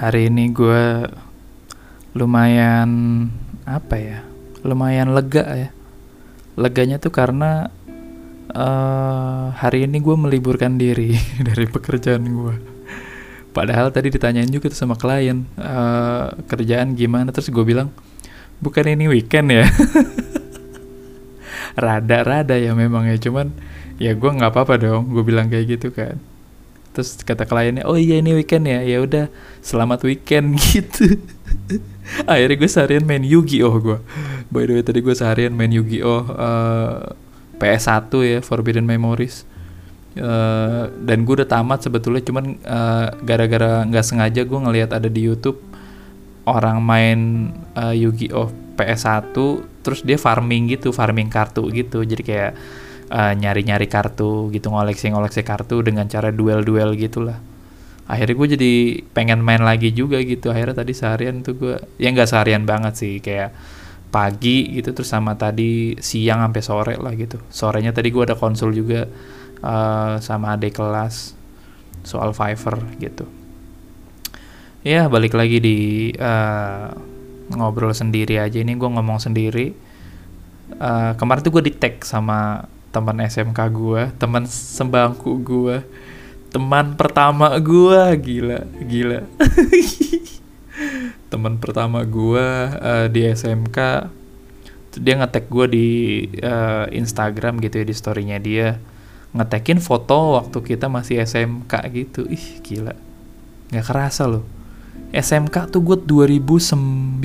hari ini gue lumayan apa ya lumayan lega ya. Leganya tuh karena uh, hari ini gue meliburkan diri dari pekerjaan gue padahal tadi ditanyain juga tuh sama klien uh, kerjaan gimana. Terus gue bilang bukan ini weekend ya. Rada-rada ya memang ya cuman ya gue nggak apa-apa dong gue bilang kayak gitu kan terus kata kliennya oh iya ini weekend ya. Ya udah selamat weekend. Gitu. Akhirnya gue seharian main Yu-Gi-Oh! gue by the way tadi gue seharian main Yu-Gi-Oh! Uh, PS1 ya Forbidden Memories. Uh, dan gue udah tamat sebetulnya cuman uh, gara-gara nggak sengaja gue ngelihat ada di YouTube orang main uh, Yu-Gi-Oh! PS1 terus dia farming gitu farming kartu gitu. Jadi kayak nyari-nyari uh, kartu gitu ngoleksi-ngoleksi kartu dengan cara duel-duel gitulah. Akhirnya gue jadi pengen main lagi juga gitu. Akhirnya tadi seharian tuh gue ya nggak seharian banget sih kayak pagi gitu terus sama tadi siang sampai sore lah gitu. Sorenya tadi gue ada konsul juga uh, sama adik kelas soal Fiverr gitu. Ya balik lagi di uh, ngobrol sendiri aja. Ini gue ngomong sendiri. Uh, kemarin tuh gue di tag sama teman SMK gue teman sembangku gue teman pertama gue gila gila. Teman pertama gue uh, di SMK dia ngetek gue di uh, Instagram gitu ya di storynya dia. Ngetekin foto waktu kita masih SMK gitu. Ih gila. Nggak kerasa loh. SMK tuh gue 2009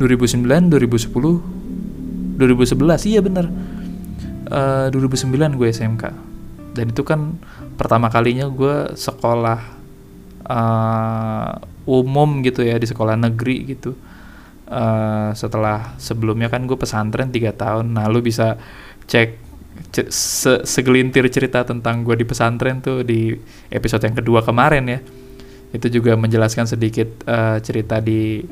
2009 2010 2011 iya bener uh, 2009 gue SMK dan itu kan pertama kalinya gue sekolah uh, umum gitu ya di sekolah negeri gitu. Uh, setelah sebelumnya kan gue pesantren tiga tahun. Nah lu bisa cek se segelintir cerita tentang gue di pesantren tuh di episode yang kedua kemarin ya. Itu juga menjelaskan sedikit uh, cerita di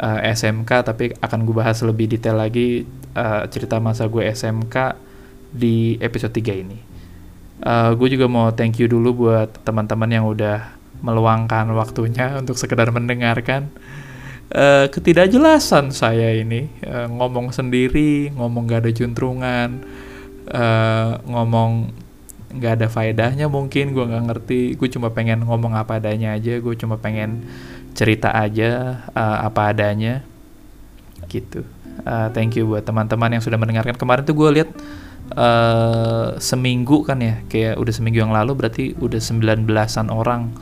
uh, SMK tapi akan gue bahas lebih detail lagi uh, cerita masa gue SMK di episode 3 ini. Uh, gue juga mau thank you dulu buat teman-teman yang udah meluangkan waktunya untuk sekedar mendengarkan. Uh, ketidakjelasan saya ini uh, ngomong sendiri ngomong gak ada juntrungan uh, ngomong nggak ada faedahnya mungkin gue nggak ngerti. Gue cuma pengen ngomong apa adanya aja gue cuma pengen cerita aja uh, apa adanya. Gitu. Uh, thank you buat teman-teman yang sudah mendengarkan. Kemarin tuh gue lihat uh, seminggu kan ya kayak udah seminggu yang lalu berarti udah 19-an orang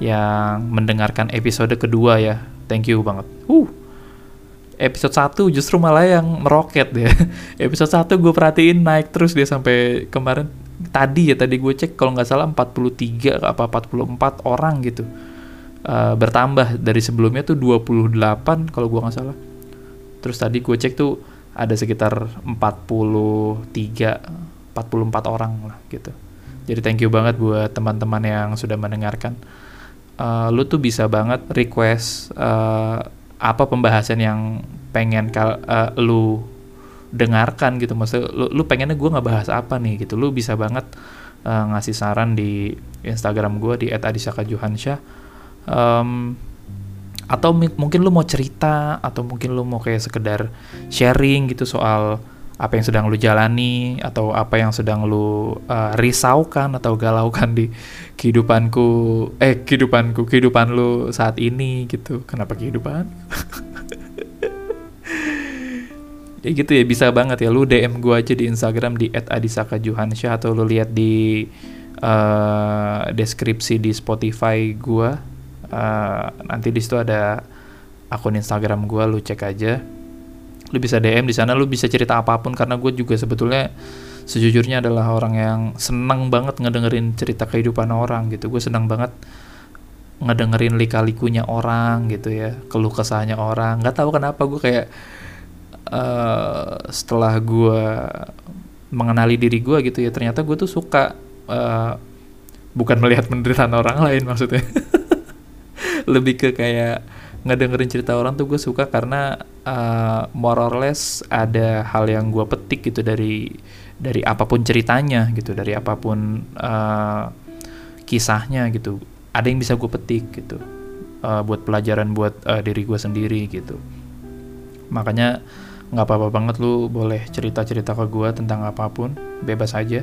yang mendengarkan episode kedua ya. Thank you banget. Uh episode 1 justru malah yang meroket ya episode 1 gue perhatiin naik terus dia sampai kemarin. Tadi ya tadi gue cek kalau nggak salah 43 apa 44 orang gitu. Uh, bertambah. Dari sebelumnya tuh 28 kalau gue nggak salah. Terus tadi gue cek tuh ada sekitar 43 44 orang lah gitu. Jadi thank you banget buat teman-teman yang sudah mendengarkan. Uh, lu tuh bisa banget request uh, apa pembahasan yang pengen kal uh, lu dengarkan gitu. Maksud lu, lu pengennya gue nggak bahas apa nih gitu. Lu bisa banget uh, ngasih saran di Instagram gue di @adisakajuhansyah um, atau mungkin lu mau cerita atau mungkin lu mau kayak sekedar sharing gitu soal apa yang sedang lu jalani atau apa yang sedang lu uh, risaukan atau galaukan di kehidupanku eh kehidupanku kehidupan lu saat ini gitu. Kenapa kehidupan? Ya gitu ya bisa banget ya. Lu DM gue aja di Instagram di @adisakajuhansyah atau lu lihat di uh, deskripsi di Spotify gue uh, nanti di situ ada akun Instagram gue lu cek aja. Lu bisa DM di sana lu bisa cerita apa pun karena gue juga sebetulnya sejujurnya adalah orang yang senang banget ngedengerin cerita kehidupan orang gitu. Gue senang banget ngedengerin lika-likunya orang gitu ya keluh kesahnya orang. Nggak tahu kenapa gue kayak uh, setelah gue mengenali diri gue gitu ya ternyata gue tuh suka uh, bukan melihat penderitaan orang lain maksudnya lebih ke kayak ngedengerin cerita orang tuh gue suka karena uh, more or less ada hal yang gue petik gitu dari dari apa pun ceritanya gitu dari apa pun uh, kisahnya gitu. Ada yang bisa gue petik gitu uh, buat pelajaran buat uh, diri gue sendiri gitu. Makanya nggak apa-apa banget lu boleh cerita-cerita ke gue tentang apa pun bebas aja.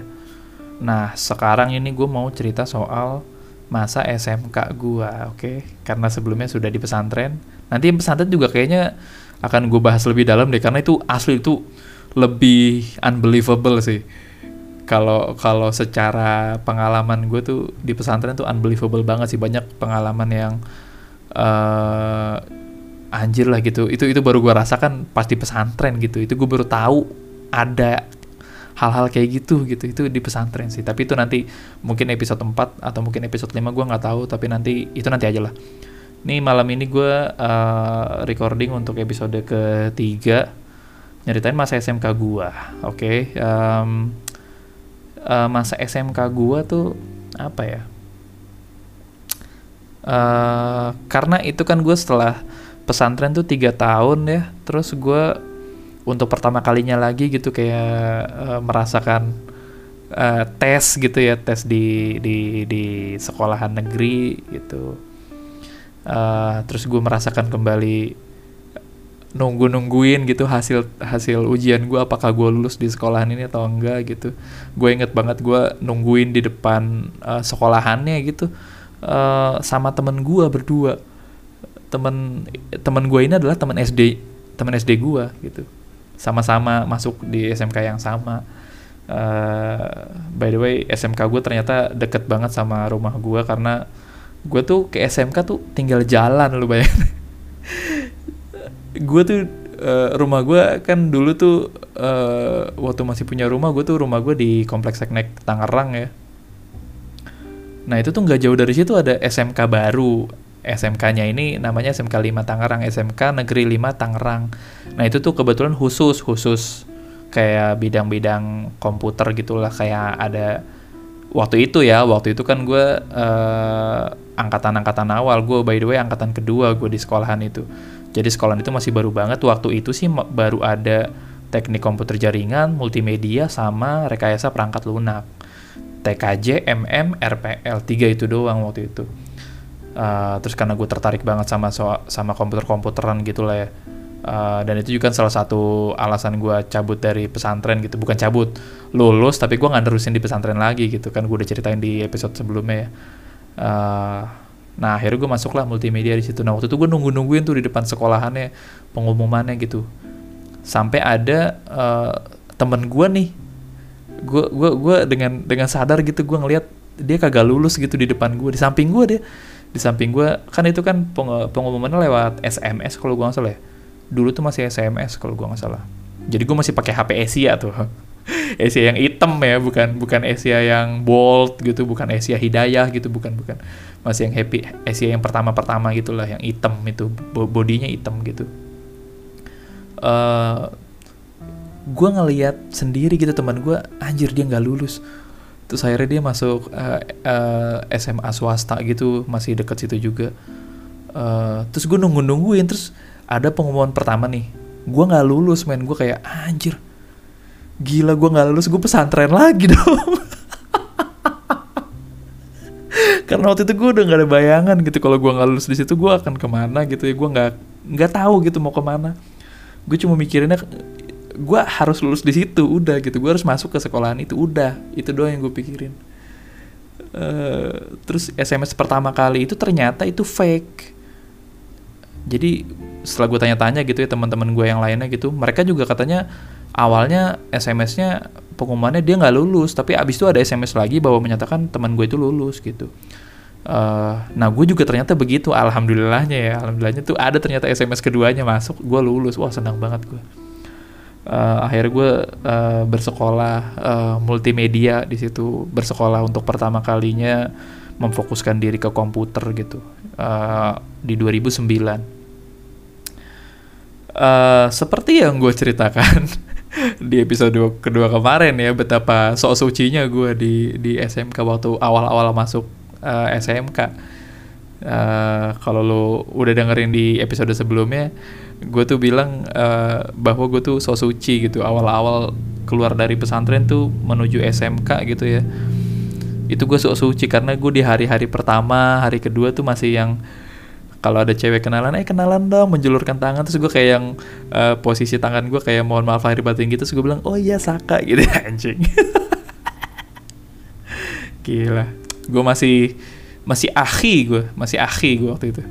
Nah sekarang ini gue mau cerita soal masa SMK gue oke? Okay? karena sebelumnya sudah di pesantren. Nanti pesantren juga kayaknya akan gue bahas lebih dalam deh karena itu asli itu lebih unbelievable sih. Kalau kalau secara pengalaman gue tuh di pesantren tuh unbelievable banget sih. Banyak pengalaman yang uh, anjir lah gitu. Itu itu baru gue rasakan pas di pesantren gitu. Itu gue baru tahu ada hal-hal kayak gitu gitu. Itu di pesantren sih. Tapi itu nanti mungkin episode 4 atau mungkin episode 5 gue nggak tahu. Tapi nanti itu nanti aja lah. Ini malam ini gue uh, recording untuk episode ketiga. Nyeritain masa SMK gue oke okay? um, uh, masa SMK gue tuh apa ya? Uh, karena itu kan gue setelah pesantren tuh tiga tahun ya. Terus gue untuk pertama kalinya lagi gitu kayak uh, merasakan uh, tes gitu ya tes di di di sekolahan negeri gitu. Uh, terus gue merasakan kembali nunggu nungguin gitu hasil hasil ujian gue apakah gue lulus di sekolahan ini atau enggak gitu. Gue inget banget gue nungguin di depan uh, sekolahannya gitu uh, sama temen gue berdua. Temen temen gue ini adalah teman SD teman SD gue gitu sama-sama masuk di SMK yang sama. Uh, by the way SMK gue ternyata deket banget sama rumah gue karena gue tuh ke SMK tuh tinggal jalan lu bayangin. Gue tuh uh, rumah gue kan dulu tuh uh, waktu masih punya rumah gue tuh rumah gue di kompleks Seknek Tangerang ya. Nah itu tuh nggak jauh dari situ ada SMK baru SMK-nya ini namanya SMK 5 Tangerang, SMK Negeri 5 Tangerang. Nah, itu tuh kebetulan khusus khusus kayak bidang-bidang komputer gitulah kayak ada waktu itu ya, waktu itu kan gue uh, angkatan-angkatan awal, gue by the way angkatan kedua gue di sekolahan itu. Jadi sekolahan itu masih baru banget waktu itu sih baru ada teknik komputer jaringan, multimedia sama rekayasa perangkat lunak. TKJ, MM, RPL, tiga itu doang waktu itu uh, terus karena gue tertarik banget sama so sama komputer-komputeran gitu lah ya. Uh, dan itu juga salah satu alasan gue cabut dari pesantren gitu. Bukan cabut lulus tapi gue nggak nerusin di pesantren lagi gitu kan. Gue udah ceritain di episode sebelumnya ya. Uh, nah akhirnya gue masuklah multimedia di situ. Nah waktu itu gue nunggu nungguin tuh di depan sekolahannya pengumumannya gitu. Sampai ada uh, temen gue nih. Gue gue gue dengan dengan sadar gitu gue ngelihat dia kagak lulus gitu di depan gue di samping gue dia di samping gue kan itu kan peng pengumumannya lewat SMS kalau gue nggak salah ya. Dulu tuh masih SMS kalau gue nggak salah. Jadi gue masih pakai HP Asia tuh. Asia yang hitam ya bukan bukan Asia yang bold gitu bukan Asia Hidayah gitu bukan bukan. Masih yang happy Asia yang pertama pertama gitulah yang hitam itu bodinya hitam gitu. Uh, eh, gue ngeliat sendiri gitu teman gue anjir dia nggak lulus terus akhirnya dia masuk uh, uh, SMA swasta gitu masih deket situ juga. Uh, terus gue nunggu nungguin terus ada pengumuman pertama nih. Gue nggak lulus main gue kayak anjir gila gue nggak lulus gue pesantren lagi dong. Karena waktu itu gue udah gak ada bayangan gitu kalau gue nggak lulus di situ gue akan ke mana gitu ya. Gue nggak nggak tahu gitu mau ke mana. Gue cuma mikirinnya gue harus lulus di situ udah gitu. Gue harus masuk ke sekolahan itu udah. Itu doang yang gue pikirin. Uh, terus SMS pertama kali itu ternyata itu fake. Jadi setelah gue tanya-tanya gitu ya teman-teman gue yang lainnya gitu mereka juga katanya awalnya SMS-nya pengumumannya dia nggak lulus tapi abis itu ada SMS lagi bahwa menyatakan teman gue itu lulus gitu. Uh, nah gue juga ternyata begitu alhamdulillahnya ya. Alhamdulillahnya tuh ada ternyata SMS keduanya masuk gue lulus. Wah senang banget gue uh, akhirnya gue uh, bersekolah uh, multimedia di situ. Bersekolah untuk pertama kalinya memfokuskan diri ke komputer gitu uh, di 2009 uh, seperti yang gue ceritakan di episode kedua kemarin ya betapa sok sucinya gue di di SMK waktu awal-awal masuk uh, SMK uh, kalau lo udah dengerin di episode sebelumnya gue tuh bilang uh, bahwa gue tuh so suci gitu. Awal-awal keluar dari pesantren tuh menuju SMK gitu ya. Itu gue so suci karena gue di hari-hari pertama hari kedua tuh masih yang kalau ada cewek kenalan eh kenalan dong menjulurkan tangan. Terus gue kayak yang uh, posisi tangan gue kayak mohon maaf lahir batin gitu. Terus gue bilang oh iya Saka gitu anjing. Gila. Gue masih masih akhi gue masih akhi gue waktu itu.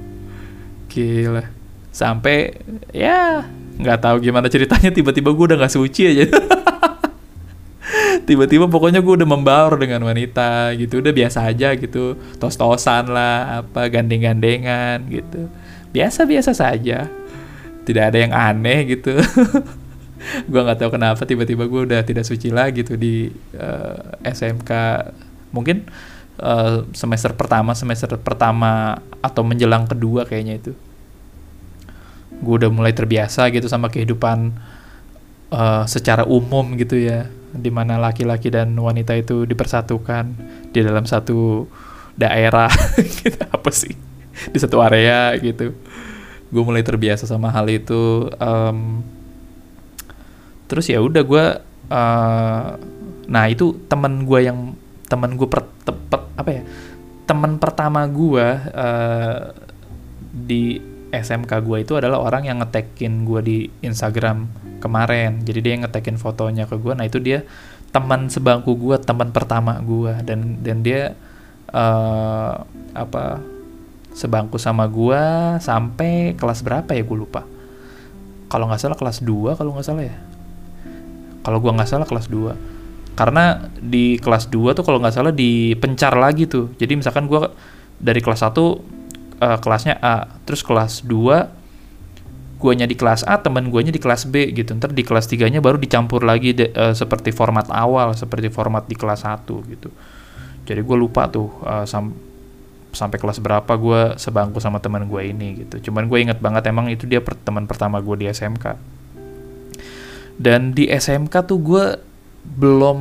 Gila sampai ya nggak tahu gimana ceritanya. Tiba-tiba gue udah nggak suci aja. Tiba-tiba pokoknya gue udah membaur dengan wanita gitu. Udah biasa aja gitu. Tos-tosan lah apa gandeng-gandengan gitu. Biasa-biasa saja. Tidak ada yang aneh gitu. Gue nggak tahu kenapa tiba-tiba gue udah tidak suci lagi tuh di uh, eh, SMK mungkin uh, semester pertama semester pertama atau menjelang kedua kayaknya itu gue udah mulai terbiasa gitu sama kehidupan uh, secara umum gitu ya di mana laki-laki dan wanita itu dipersatukan di dalam satu daerah. Gitu apa sih? Di satu area gitu. Gue mulai terbiasa sama hal itu um, terus ya udah gue uh, nah itu teman gue yang teman gue per, tepet, apa ya? Teman pertama gue uh, di SMK gue itu adalah orang yang ngetekin gue di Instagram kemarin. Jadi dia ngetekin fotonya ke gue nah itu dia teman sebangku gue teman pertama gue dan dan dia uh, apa sebangku sama gue sampai kelas berapa ya gue lupa. Kalau nggak salah kelas 2 kalau nggak salah ya. Kalau gue nggak salah kelas 2 karena di kelas 2 tuh kalau nggak salah dipencar lagi tuh. Jadi misalkan gue dari kelas 1 uh, kelasnya A terus kelas 2 guanya di kelas A, teman guanya di kelas B gitu. Ntar di kelas 3-nya baru dicampur lagi de, uh, seperti format awal, seperti format di kelas 1 gitu. Jadi gue lupa tuh uh, sam sampai kelas berapa gue sebangku sama teman gue ini gitu. Cuman gue inget banget emang itu dia per teman pertama gue di SMK. Dan di SMK tuh gue belum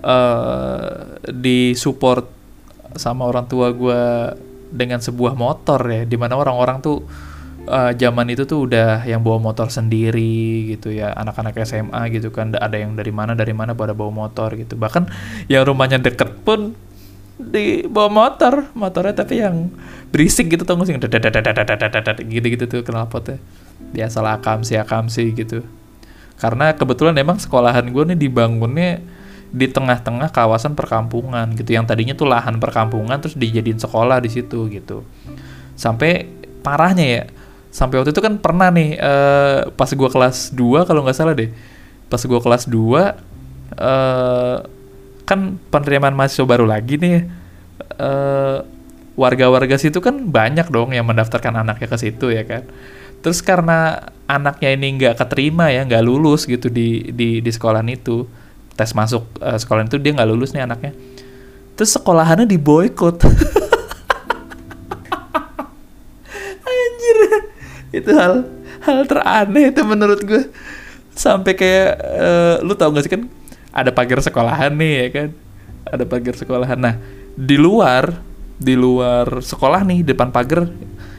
uh, disupport sama orang tua gue dengan sebuah motor ya, di mana orang-orang tuh uh, zaman itu tuh udah yang bawa motor sendiri gitu ya anak-anak SMA gitu kan ada yang dari mana dari mana pada bawa motor gitu. Bahkan yang rumahnya deket pun di bawa motor motornya tapi yang berisik gitu tuh sih gitu gitu tuh knalpotnya biasalah akamsi akamsi gitu karena kebetulan emang sekolahan gue nih dibangunnya di tengah-tengah kawasan perkampungan gitu. Yang tadinya tuh lahan perkampungan terus dijadiin sekolah di situ gitu. Sampai parahnya ya sampai waktu itu kan pernah nih uh, pas gue kelas 2 kalau nggak salah deh. Pas gue kelas 2 uh, kan penerimaan mahasiswa baru lagi nih uh, warga-warga situ kan banyak dong yang mendaftarkan anaknya ke situ ya kan. Terus karena anaknya ini nggak keterima ya nggak lulus gitu di di di sekolah itu tes masuk uh, sekolah itu dia nggak lulus nih anaknya. Terus sekolahannya diboykot itu hal hal teraneh itu menurut gue sampai kayak uh, lu tau gak sih kan ada pagar sekolahan nih ya kan? Ada pagar sekolahan. Nah di luar di luar sekolah nih depan pagar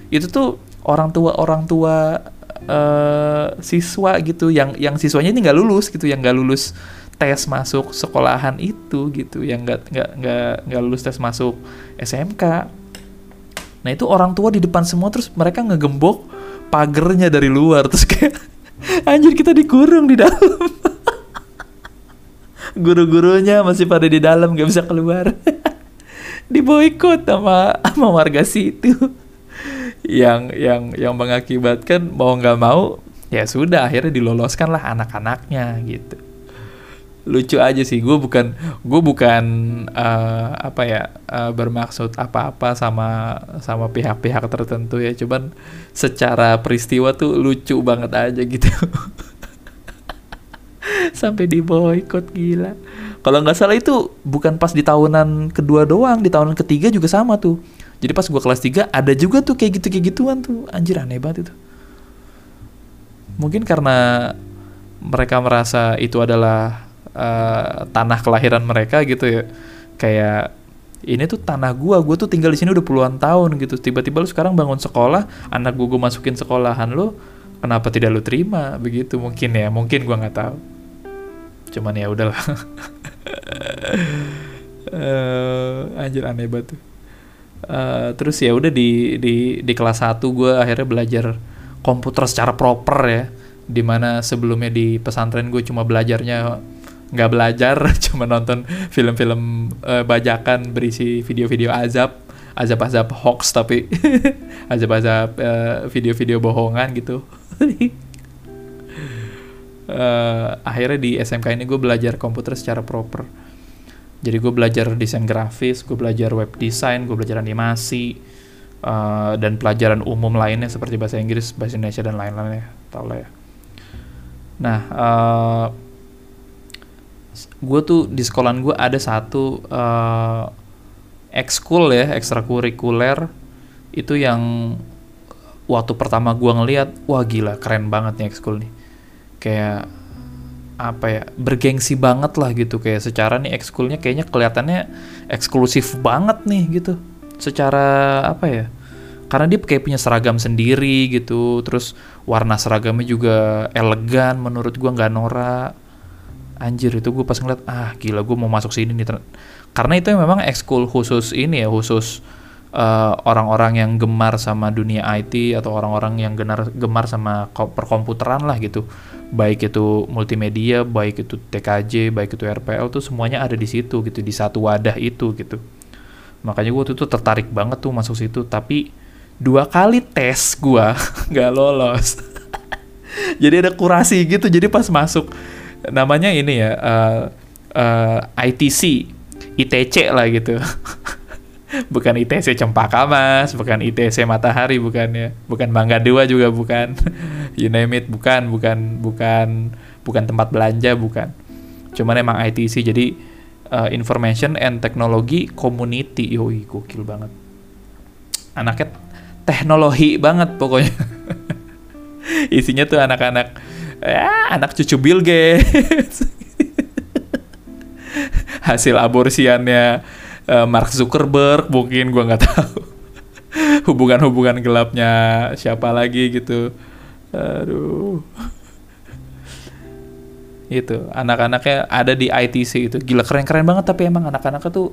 itu tuh orang tua orang tua uh, siswa gitu yang yang siswanya ini nggak lulus gitu yang nggak lulus tes masuk sekolahan itu gitu yang nggak nggak nggak nggak lulus tes masuk SMK nah itu orang tua di depan semua terus mereka ngegembok pagernya dari luar terus kayak anjir kita dikurung di dalam. Guru-gurunya masih pada di dalam gak bisa keluar. Diboikot sama sama warga situ. Yang yang yang mengakibatkan mau nggak mau ya sudah akhirnya diloloskan lah anak-anaknya gitu lucu aja sih. Gue bukan gue bukan uh, apa ya uh, bermaksud apa-apa sama sama pihak-pihak tertentu ya. Cuman secara peristiwa tuh lucu banget aja gitu. Sampai di boykot gila. Kalau nggak salah itu bukan pas di tahunan kedua doang di tahunan ketiga juga sama tuh. Jadi pas gue kelas 3 ada juga tuh kayak gitu kayak gituan tuh. Anjir aneh banget itu. Mungkin karena mereka merasa itu adalah uh, tanah kelahiran mereka gitu ya. Kayak ini tuh tanah gua gua tuh tinggal di sini udah puluhan tahun gitu. Tiba-tiba lu sekarang bangun sekolah anak gua gua masukin sekolahan lu kenapa tidak lu terima? Begitu mungkin ya mungkin gua nggak tahu. Cuman ya udahlah uh, anjir aneh banget Uh, terus ya udah di di di kelas 1 gue akhirnya belajar komputer secara proper ya. Di mana sebelumnya di pesantren gue cuma belajarnya nggak belajar cuma nonton film-film uh, bajakan berisi video-video azab azab-azab hoax tapi azab-azab uh, video-video bohongan gitu. Uh, akhirnya di SMK ini gue belajar komputer secara proper. Jadi gue belajar desain grafis gue belajar web design gue belajar animasi uh, dan pelajaran umum lainnya seperti bahasa Inggris bahasa Indonesia dan lain-lain ya tau lah ya. Nah uh, gue tuh di sekolahan gue ada satu uh, ekskul ya ekstrakurikuler. Itu yang waktu pertama gue ngeliat wah gila keren banget nih ekskul nih. Kayak apa ya bergengsi banget lah gitu. Kayak secara nih ekskulnya kayaknya kelihatannya eksklusif banget nih gitu. Secara apa ya karena dia kayak punya seragam sendiri gitu. Terus warna seragamnya juga elegan menurut gua nggak norak anjir itu gue pas ngeliat ah gila gue mau masuk sini nih karena itu memang ekskul khusus ini ya khusus eh, orang-orang yang gemar sama dunia IT atau orang-orang yang gemar gemar sama perkomputeran lah gitu. Baik itu multimedia baik itu TKJ baik itu RPL tuh semuanya ada di situ gitu di satu wadah itu gitu. Makanya gue tuh tertarik banget tuh masuk situ tapi dua kali tes gue nggak lolos. Jadi ada kurasi gitu jadi pas masuk namanya ini ya uh, uh, ITC ITC lah gitu. Bukan ITC Cempaka Mas, bukan ITC Matahari bukan ya, bukan Mangga Dua juga bukan, you name it bukan, bukan, bukan, bukan tempat belanja bukan, cuman emang ITC jadi uh, Information and Technology Community, yoi gokil banget, anaknya teknologi banget pokoknya, isinya tuh anak-anak, ya anak cucu Bill Gates, hasil aborsiannya uh, Mark Zuckerberg mungkin gue nggak tahu. Hubungan-hubungan gelapnya siapa lagi gitu. Aduh. Itu anak-anaknya ada di ITC itu. Gila keren-keren banget tapi emang anak-anaknya tuh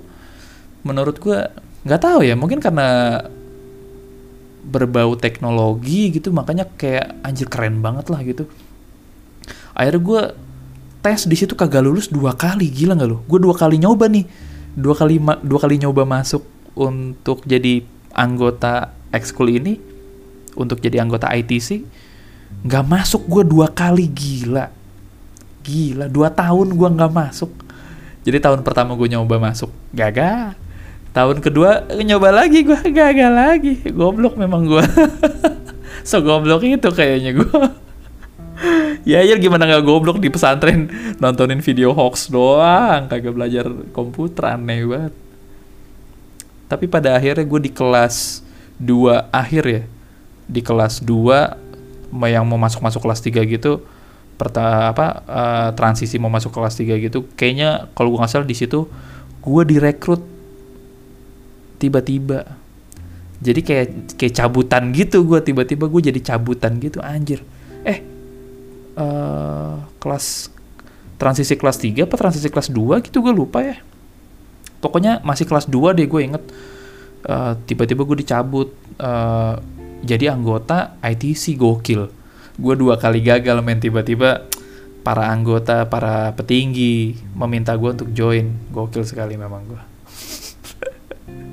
menurut gue nggak tahu ya. Mungkin karena berbau teknologi gitu makanya kayak anjir keren banget lah gitu akhirnya gue tes di situ kagak lulus dua kali gila nggak lo gue dua kali nyoba nih. Dua kali dua kali nyoba masuk untuk jadi anggota ekskul ini untuk jadi anggota ITC nggak masuk gue dua kali gila. Gila dua tahun gue nggak masuk. Jadi tahun pertama gue nyoba masuk gagal. Tahun kedua nyoba lagi gue gagal lagi. Goblok memang gue so goblok itu kayaknya gue ya ya gimana nggak goblok di pesantren? Nontonin video hoax doang kagak belajar komputer aneh banget. Tapi pada akhirnya gue di kelas 2 akhir ya di kelas 2 yang mau masuk masuk kelas 3 gitu perta apa uh, transisi mau masuk kelas 3 gitu kayaknya kalau gue nggak salah di situ gue direkrut tiba-tiba. Jadi kayak kayak cabutan gitu gue tiba-tiba gue jadi cabutan gitu anjir. Eh uh, kelas transisi kelas 3 apa transisi kelas 2 gitu gue lupa ya. Pokoknya masih kelas 2 deh gue inget. Uh, tiba-tiba gue dicabut. Uh, jadi anggota ITC gokil. Gue dua kali gagal main tiba-tiba para anggota para petinggi meminta gue untuk join. Gokil sekali memang gue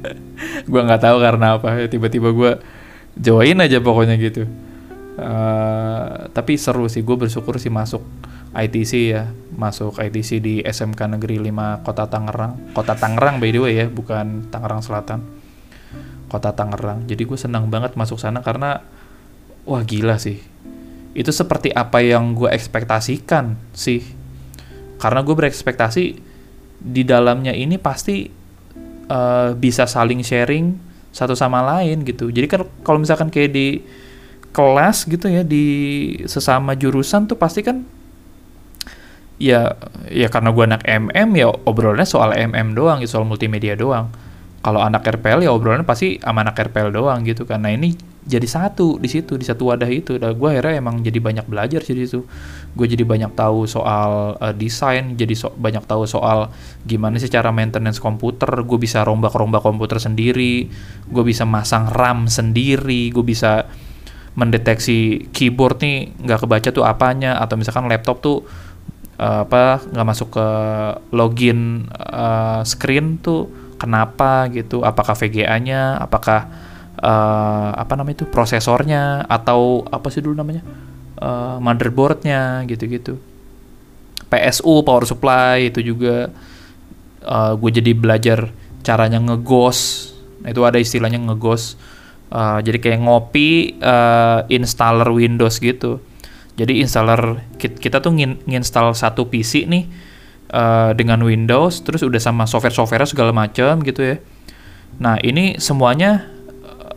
gue nggak tahu karena apa. Tiba-tiba gue join aja pokoknya gitu Uh, tapi seru sih gue bersyukur sih masuk ITC ya. Masuk ITC di SMK Negeri 5 Kota Tangerang. Kota Tangerang by the way ya bukan Tangerang Selatan. Kota Tangerang. Jadi gue senang banget masuk sana karena wah gila sih. Itu seperti apa yang gue ekspektasikan sih. Karena gue berekspektasi di dalamnya ini pasti uh, bisa saling sharing satu sama lain gitu. Jadi kan kalau misalkan kayak di kelas gitu ya di sesama jurusan tuh pasti kan ya ya karena gue anak MM ya obrolannya soal MM doang soal multimedia doang. Kalau anak RPL ya obrolannya pasti sama anak RPL doang gitu nah ini jadi satu di situ di satu wadah itu. Dan gue akhirnya emang jadi banyak belajar sih di situ. Gue jadi banyak tahu soal uh, desain jadi so banyak tahu soal gimana sih cara maintenance komputer. Gue bisa rombak-rombak komputer sendiri. Gue bisa masang RAM sendiri. Gue bisa mendeteksi keyboard nih nggak kebaca tuh apanya atau misalkan laptop tuh uh, apa nggak masuk ke login uh, screen tuh kenapa gitu? Apakah VGA-nya apakah uh, apa namanya itu prosesornya? Atau apa sih dulu namanya? Uh, motherboardnya gitu-gitu. PSU power supply itu juga uh, gue jadi belajar caranya ngegos. Itu ada istilahnya ngegos uh, jadi kayak ngopi uh, installer Windows gitu. Jadi installer kita tuh nginstal satu PC nih uh, dengan Windows terus udah sama software-software segala macam gitu ya. Nah ini semuanya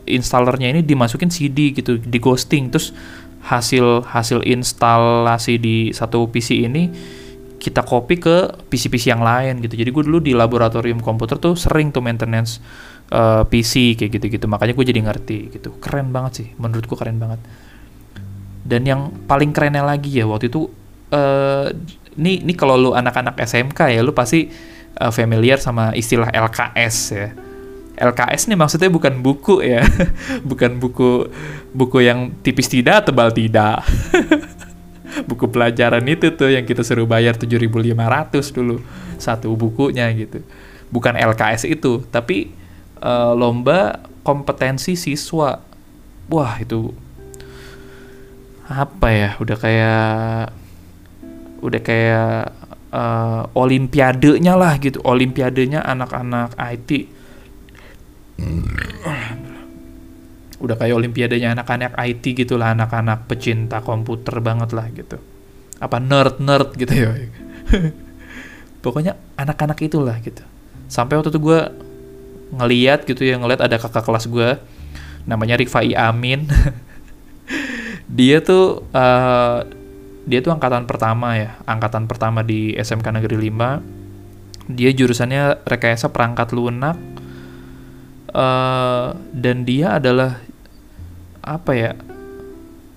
installernya ini dimasukin CD gitu di ghosting. Terus hasil hasil instalasi di satu PC ini kita copy ke PC-PC yang lain gitu. Jadi gue dulu di laboratorium komputer tuh sering tuh maintenance uh, eh, PC kayak gitu-gitu. Makanya gue jadi ngerti gitu. Keren banget sih. Menurut gue keren banget. Dan yang paling kerennya lagi ya waktu itu uh, ini ini kalau lu anak-anak SMK ya lu pasti uh, familiar sama istilah LKS ya. LKS nih maksudnya bukan buku ya, bukan buku buku yang tipis tidak, tebal tidak. buku pelajaran itu tuh yang kita suruh bayar 7.500 dulu satu bukunya gitu. Bukan LKS itu, tapi uh, lomba kompetensi siswa. Wah, itu apa ya? Udah kayak udah kayak uh, olimpiadenya lah gitu. Olimpiadenya anak-anak IT udah kayak olimpiadanya anak-anak IT gitu lah anak-anak pecinta komputer banget lah gitu apa nerd nerd gitu ya pokoknya anak-anak itulah gitu sampai waktu itu gue ngeliat gitu ya ngeliat ada kakak kelas gue namanya Rifai Amin. Dia tuh uh, dia tuh angkatan pertama ya angkatan pertama di SMK Negeri 5 dia jurusannya rekayasa perangkat lunak. Uh, dan dia adalah apa ya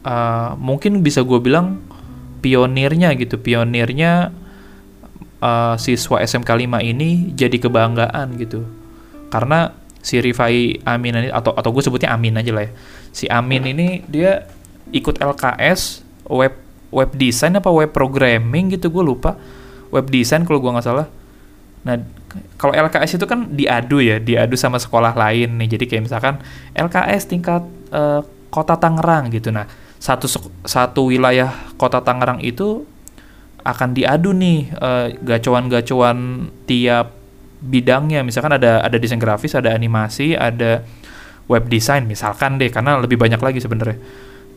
uh, mungkin bisa gue bilang pionirnya gitu pionirnya uh, siswa SMK 5 ini jadi kebanggaan gitu karena si Rifai Amin atau atau gue sebutnya Amin aja lah ya si Amin ini dia ikut LKS web web design apa web programming gitu gue lupa web design kalau gue nggak salah nah kalau LKS itu kan diadu ya, diadu sama sekolah lain nih. Jadi kayak misalkan LKS tingkat uh, kota Tangerang gitu. Nah, satu satu wilayah kota Tangerang itu akan diadu nih uh, gacuan-gacuan tiap bidangnya. Misalkan ada ada desain grafis, ada animasi, ada web design misalkan deh karena lebih banyak lagi sebenarnya.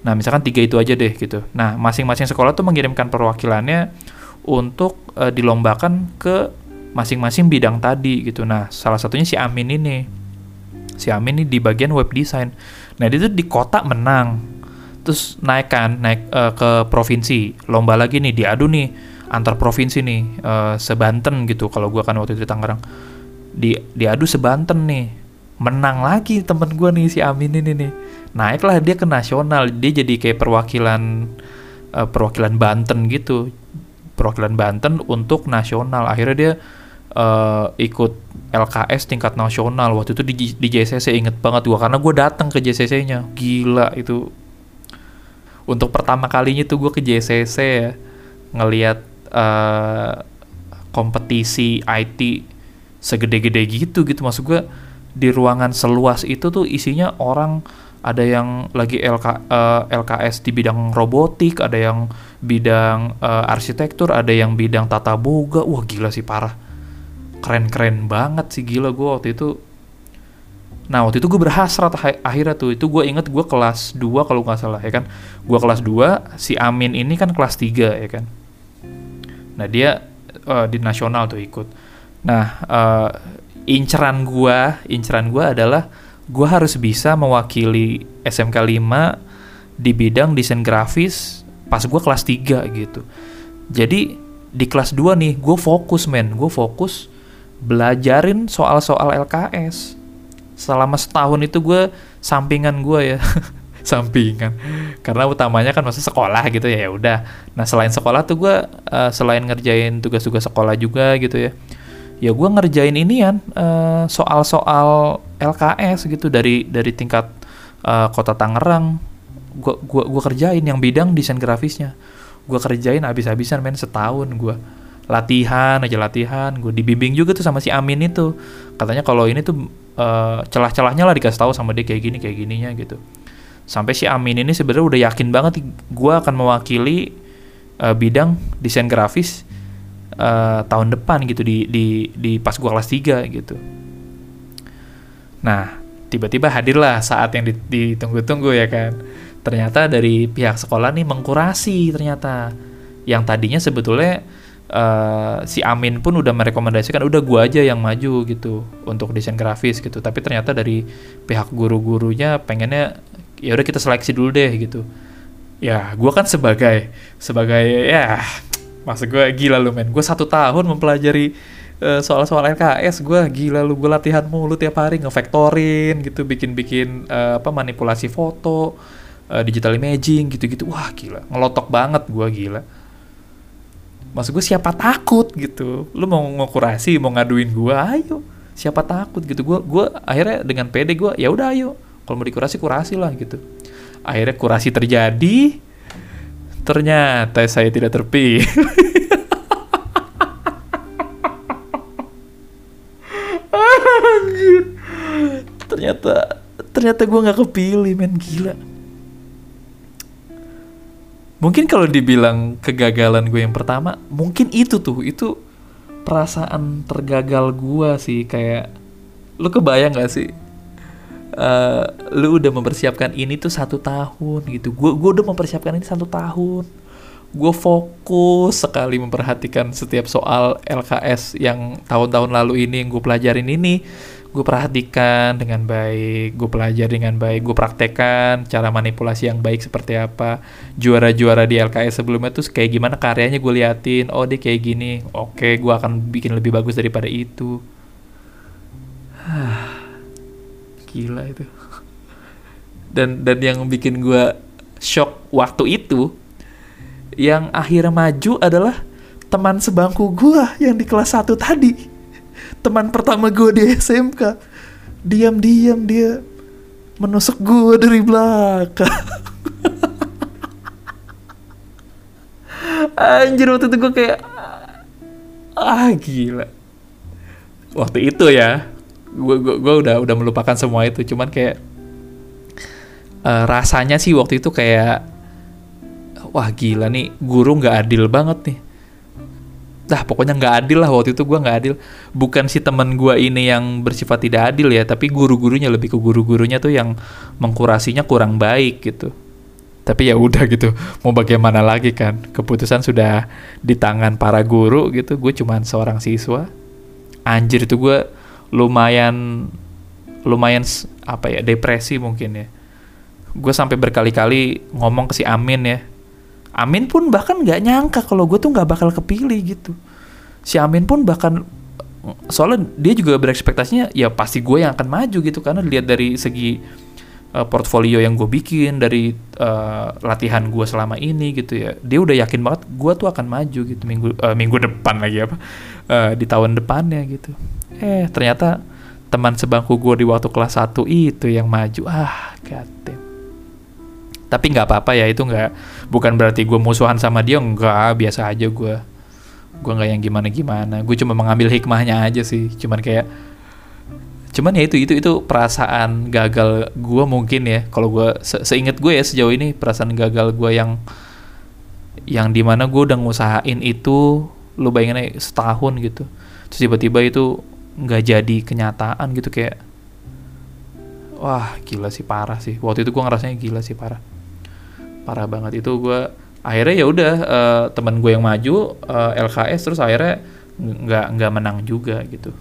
Nah, misalkan tiga itu aja deh gitu. Nah, masing-masing sekolah tuh mengirimkan perwakilannya untuk uh, dilombakan ke masing-masing bidang tadi gitu. Nah, salah satunya si Amin ini. Si Amin ini di bagian web design. Nah, dia tuh di kota menang. Terus naik kan, naik uh, ke provinsi. Lomba lagi nih, diadu nih antar provinsi nih, uh, sebanten gitu. Kalau gua kan waktu itu di Tangerang. Di diadu sebanten nih. Menang lagi temen gua nih si Amin ini nih. Naiklah dia ke nasional. Dia jadi kayak perwakilan uh, perwakilan Banten gitu. Perwakilan Banten untuk nasional. Akhirnya dia uh, ikut LKS tingkat nasional waktu itu di, di JCC inget banget gua karena gue datang ke JCC-nya gila itu untuk pertama kalinya tuh gue ke JCC ya ngelihat uh, kompetisi IT segede-gede gitu gitu. Maksud gue di ruangan seluas itu tuh isinya orang ada yang lagi LK, uh, eh, LKS di bidang robotik, ada yang bidang uh, arsitektur, ada yang bidang tata boga. Wah gila sih parah. Keren-keren banget sih gila gue waktu itu. Nah waktu itu gue berhasrat akhirnya tuh. Itu gue inget gue kelas 2 kalau nggak salah ya kan? Gue kelas 2 si Amin ini kan kelas 3 ya kan nah dia uh, di nasional tuh ikut. Nah uh, inceran gue inceran gue adalah gue harus bisa mewakili SMK 5 di bidang desain grafis pas gue kelas 3 gitu. Jadi di kelas 2 nih gue fokus men. Gue fokus belajarin soal-soal LKS selama setahun itu gue sampingan gue ya sampingan karena utamanya kan masa sekolah gitu ya ya udah. Nah selain sekolah tuh gue uh, selain ngerjain tugas-tugas sekolah juga gitu ya ya gue ngerjain ini kan uh, soal-soal LKS gitu dari dari tingkat uh, kota Tangerang. Gue gua gua kerjain yang bidang desain grafisnya. Gue kerjain habis-habisan main setahun gue latihan aja latihan. Gue dibimbing juga tuh sama si Amin itu. Katanya kalau ini tuh uh, celah-celahnya lah dikasih tahu sama dia kayak gini kayak gininya gitu sampai si Amin ini sebenarnya udah yakin banget gue akan mewakili uh, bidang desain grafis uh, tahun depan gitu di di di pas gue kelas 3 gitu. Nah tiba-tiba hadirlah saat yang ditunggu-tunggu ya kan. Ternyata dari pihak sekolah nih mengkurasi ternyata. Yang tadinya sebetulnya uh, si Amin pun udah merekomendasikan udah gua aja yang maju gitu untuk desain grafis gitu. Tapi ternyata dari pihak guru-gurunya pengennya ya udah kita seleksi dulu deh gitu. Ya gua kan sebagai sebagai ya maksud gue gila lu men. Gue satu tahun mempelajari uh, soal-soal LKS gue gila lu gue latihan mulu tiap hari ngefaktorin gitu bikin-bikin uh, apa manipulasi foto uh, digital imaging gitu-gitu. Wah gila. Ngelotok banget gue gila. Maksud gue siapa takut gitu? Lu mau ngokurasi mau ngaduin gue ayo. Siapa takut gitu. Gue gue akhirnya dengan pede gue ya udah ayo kalau mau dikurasi kurasi lah gitu. Akhirnya kurasi terjadi ternyata saya tidak terpilih. Ternyata ternyata gue nggak kepilih men gila. Mungkin kalau dibilang kegagalan gue yang pertama mungkin itu tuh itu perasaan tergagal gue sih kayak lu kebayang gak sih uh, lu udah mempersiapkan ini tuh satu tahun gitu gue gue udah mempersiapkan ini satu tahun gue fokus sekali memperhatikan setiap soal LKS yang tahun-tahun lalu ini yang gue pelajarin ini gue perhatikan dengan baik, gue pelajari dengan baik, gue praktekkan cara manipulasi yang baik seperti apa. Juara-juara di LKS sebelumnya tuh kayak gimana karyanya gue liatin, oh dia kayak gini, oke gue akan bikin lebih bagus daripada itu. Gila itu. Dan dan yang bikin gue shock waktu itu, yang akhirnya maju adalah teman sebangku gue yang di kelas 1 tadi. Teman pertama gue di SMK diam-diam dia menusuk gue dari belakang. Anjir waktu itu gue kayak ah gila. Waktu itu ya gue gue udah udah melupakan semua itu. Cuman kayak uh, rasanya sih waktu itu kayak wah gila nih guru nggak adil banget nih. Dah pokoknya nggak adil lah waktu itu gue nggak adil. Bukan si teman gue ini yang bersifat tidak adil ya tapi guru-gurunya lebih ke guru-gurunya tuh yang mengkurasinya kurang baik gitu. Tapi ya udah gitu mau bagaimana lagi kan? Keputusan sudah di tangan para guru gitu gue cuman seorang siswa. Anjir itu gue lumayan lumayan apa ya depresi mungkin ya. Gue sampai berkali-kali ngomong ke si Amin ya. Amin pun bahkan nggak nyangka kalau gue tuh nggak bakal kepilih gitu. Si Amin pun bahkan soalnya dia juga berekspektasinya ya pasti gue yang akan maju gitu. Karena lihat dari segi uh, portfolio yang gue bikin dari uh, latihan gue selama ini gitu ya dia udah yakin banget gue tuh akan maju gitu minggu uh, minggu depan lagi apa uh, di tahun depannya gitu. Eh ternyata teman sebangku gue di waktu kelas 1 itu yang maju. Ah goddamn. Tapi nggak apa-apa ya itu nggak bukan berarti gue musuhan sama dia nggak biasa aja gue gue nggak yang gimana gimana gue cuma mengambil hikmahnya aja sih. Cuman kayak cuman ya itu itu itu perasaan gagal gue mungkin ya. Kalau gue se seingat gue ya sejauh ini perasaan gagal gue yang yang di mana gue udah ngusahain itu lu bayangin aja setahun gitu. Terus tiba-tiba itu nggak jadi kenyataan gitu kayak wah gila sih parah sih. Waktu itu gue ngerasanya gila sih parah. Parah banget. Itu gue akhirnya ya udah uh, teman gue yang maju uh, eh, LKS terus akhirnya nggak nggak menang juga gitu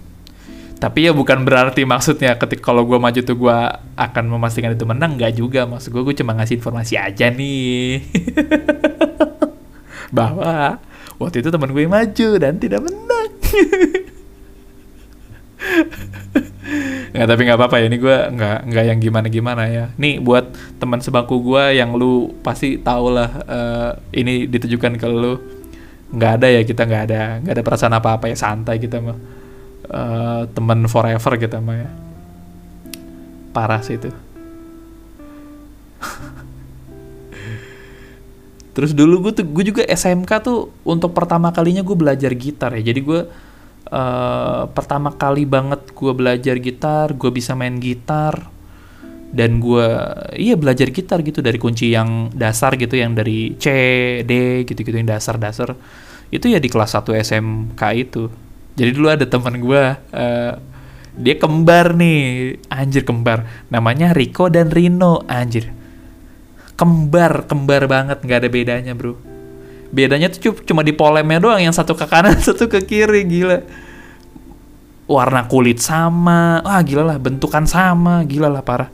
tapi ya bukan berarti maksudnya ketika kalau gue maju tuh gue akan memastikan itu menang nggak juga maksud gue gue cuma ngasih informasi aja nih bahwa waktu itu teman gue maju dan tidak menang Nggak, tapi nggak apa-apa ya. Ini gue nggak nggak yang gimana-gimana ya. Nih buat teman sebangku gue yang lu pasti tau lah uh, ini ditujukan ke lu. Nggak ada ya kita nggak ada nggak ada perasaan apa-apa ya santai kita mah. Uh, teman forever kita mah ya. Parah sih itu. Terus dulu gue tuh gue juga SMK tuh untuk pertama kalinya gue belajar gitar ya. Jadi gue uh, pertama kali banget gue belajar gitar, gue bisa main gitar dan gue iya belajar gitar gitu dari kunci yang dasar gitu yang dari C, D gitu-gitu yang dasar-dasar. Itu ya di kelas 1 SMK itu. Jadi dulu ada teman gue uh, dia kembar nih, anjir kembar. Namanya Rico dan Rino, anjir. Kembar kembar banget. Nggak ada bedanya bro. Bedanya tuh cuma di polemnya doang. Yang satu ke kanan satu ke kiri. Gila. Warna kulit sama. Wah gila lah. Bentukan sama. Gila lah parah.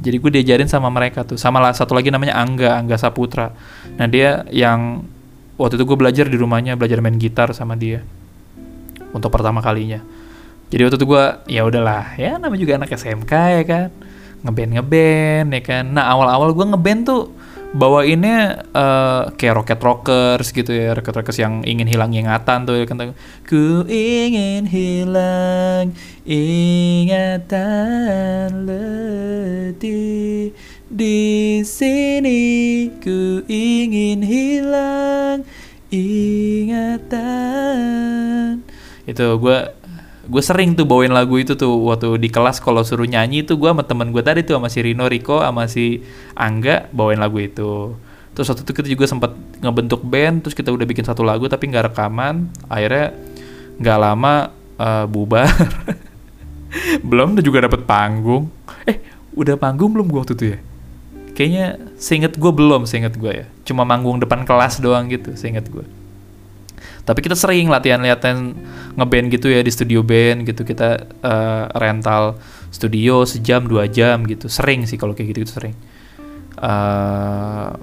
Jadi gue diajarin sama mereka tuh. Sama lah satu lagi namanya Angga Angga Saputra. Nah dia yang waktu itu gue belajar di rumahnya belajar main gitar sama dia. Untuk pertama kalinya. Jadi waktu itu gue ya udahlah ya namanya juga anak SMK ya kan. Ngeband ngeband ya kan. Nah awal-awal gue ngeband tuh bawainnya uh, kayak rocket rockers gitu ya rocket rockers yang ingin hilang ingatan tuh ya kan. Ku ingin hilang ingatan letih di sini ku ingin hilang ingatan. Itu gue gue sering tuh bawain lagu itu tuh waktu di kelas kalau suruh nyanyi tuh gue sama temen gue tadi tuh sama si Rino Riko sama si Angga bawain lagu itu. Terus waktu itu kita juga sempat ngebentuk band terus kita udah bikin satu lagu tapi nggak rekaman. Akhirnya nggak lama uh, bubar. Belum juga dapet panggung. Eh udah panggung belum gue waktu itu ya kayaknya seinget gue belum seinget gue ya. Cuma manggung depan kelas doang gitu seinget gue tapi kita sering latihan-latihan ngeband gitu ya di studio band gitu. Kita uh, rental studio sejam dua jam gitu. Sering sih kalau kayak gitu, gitu sering. Uh,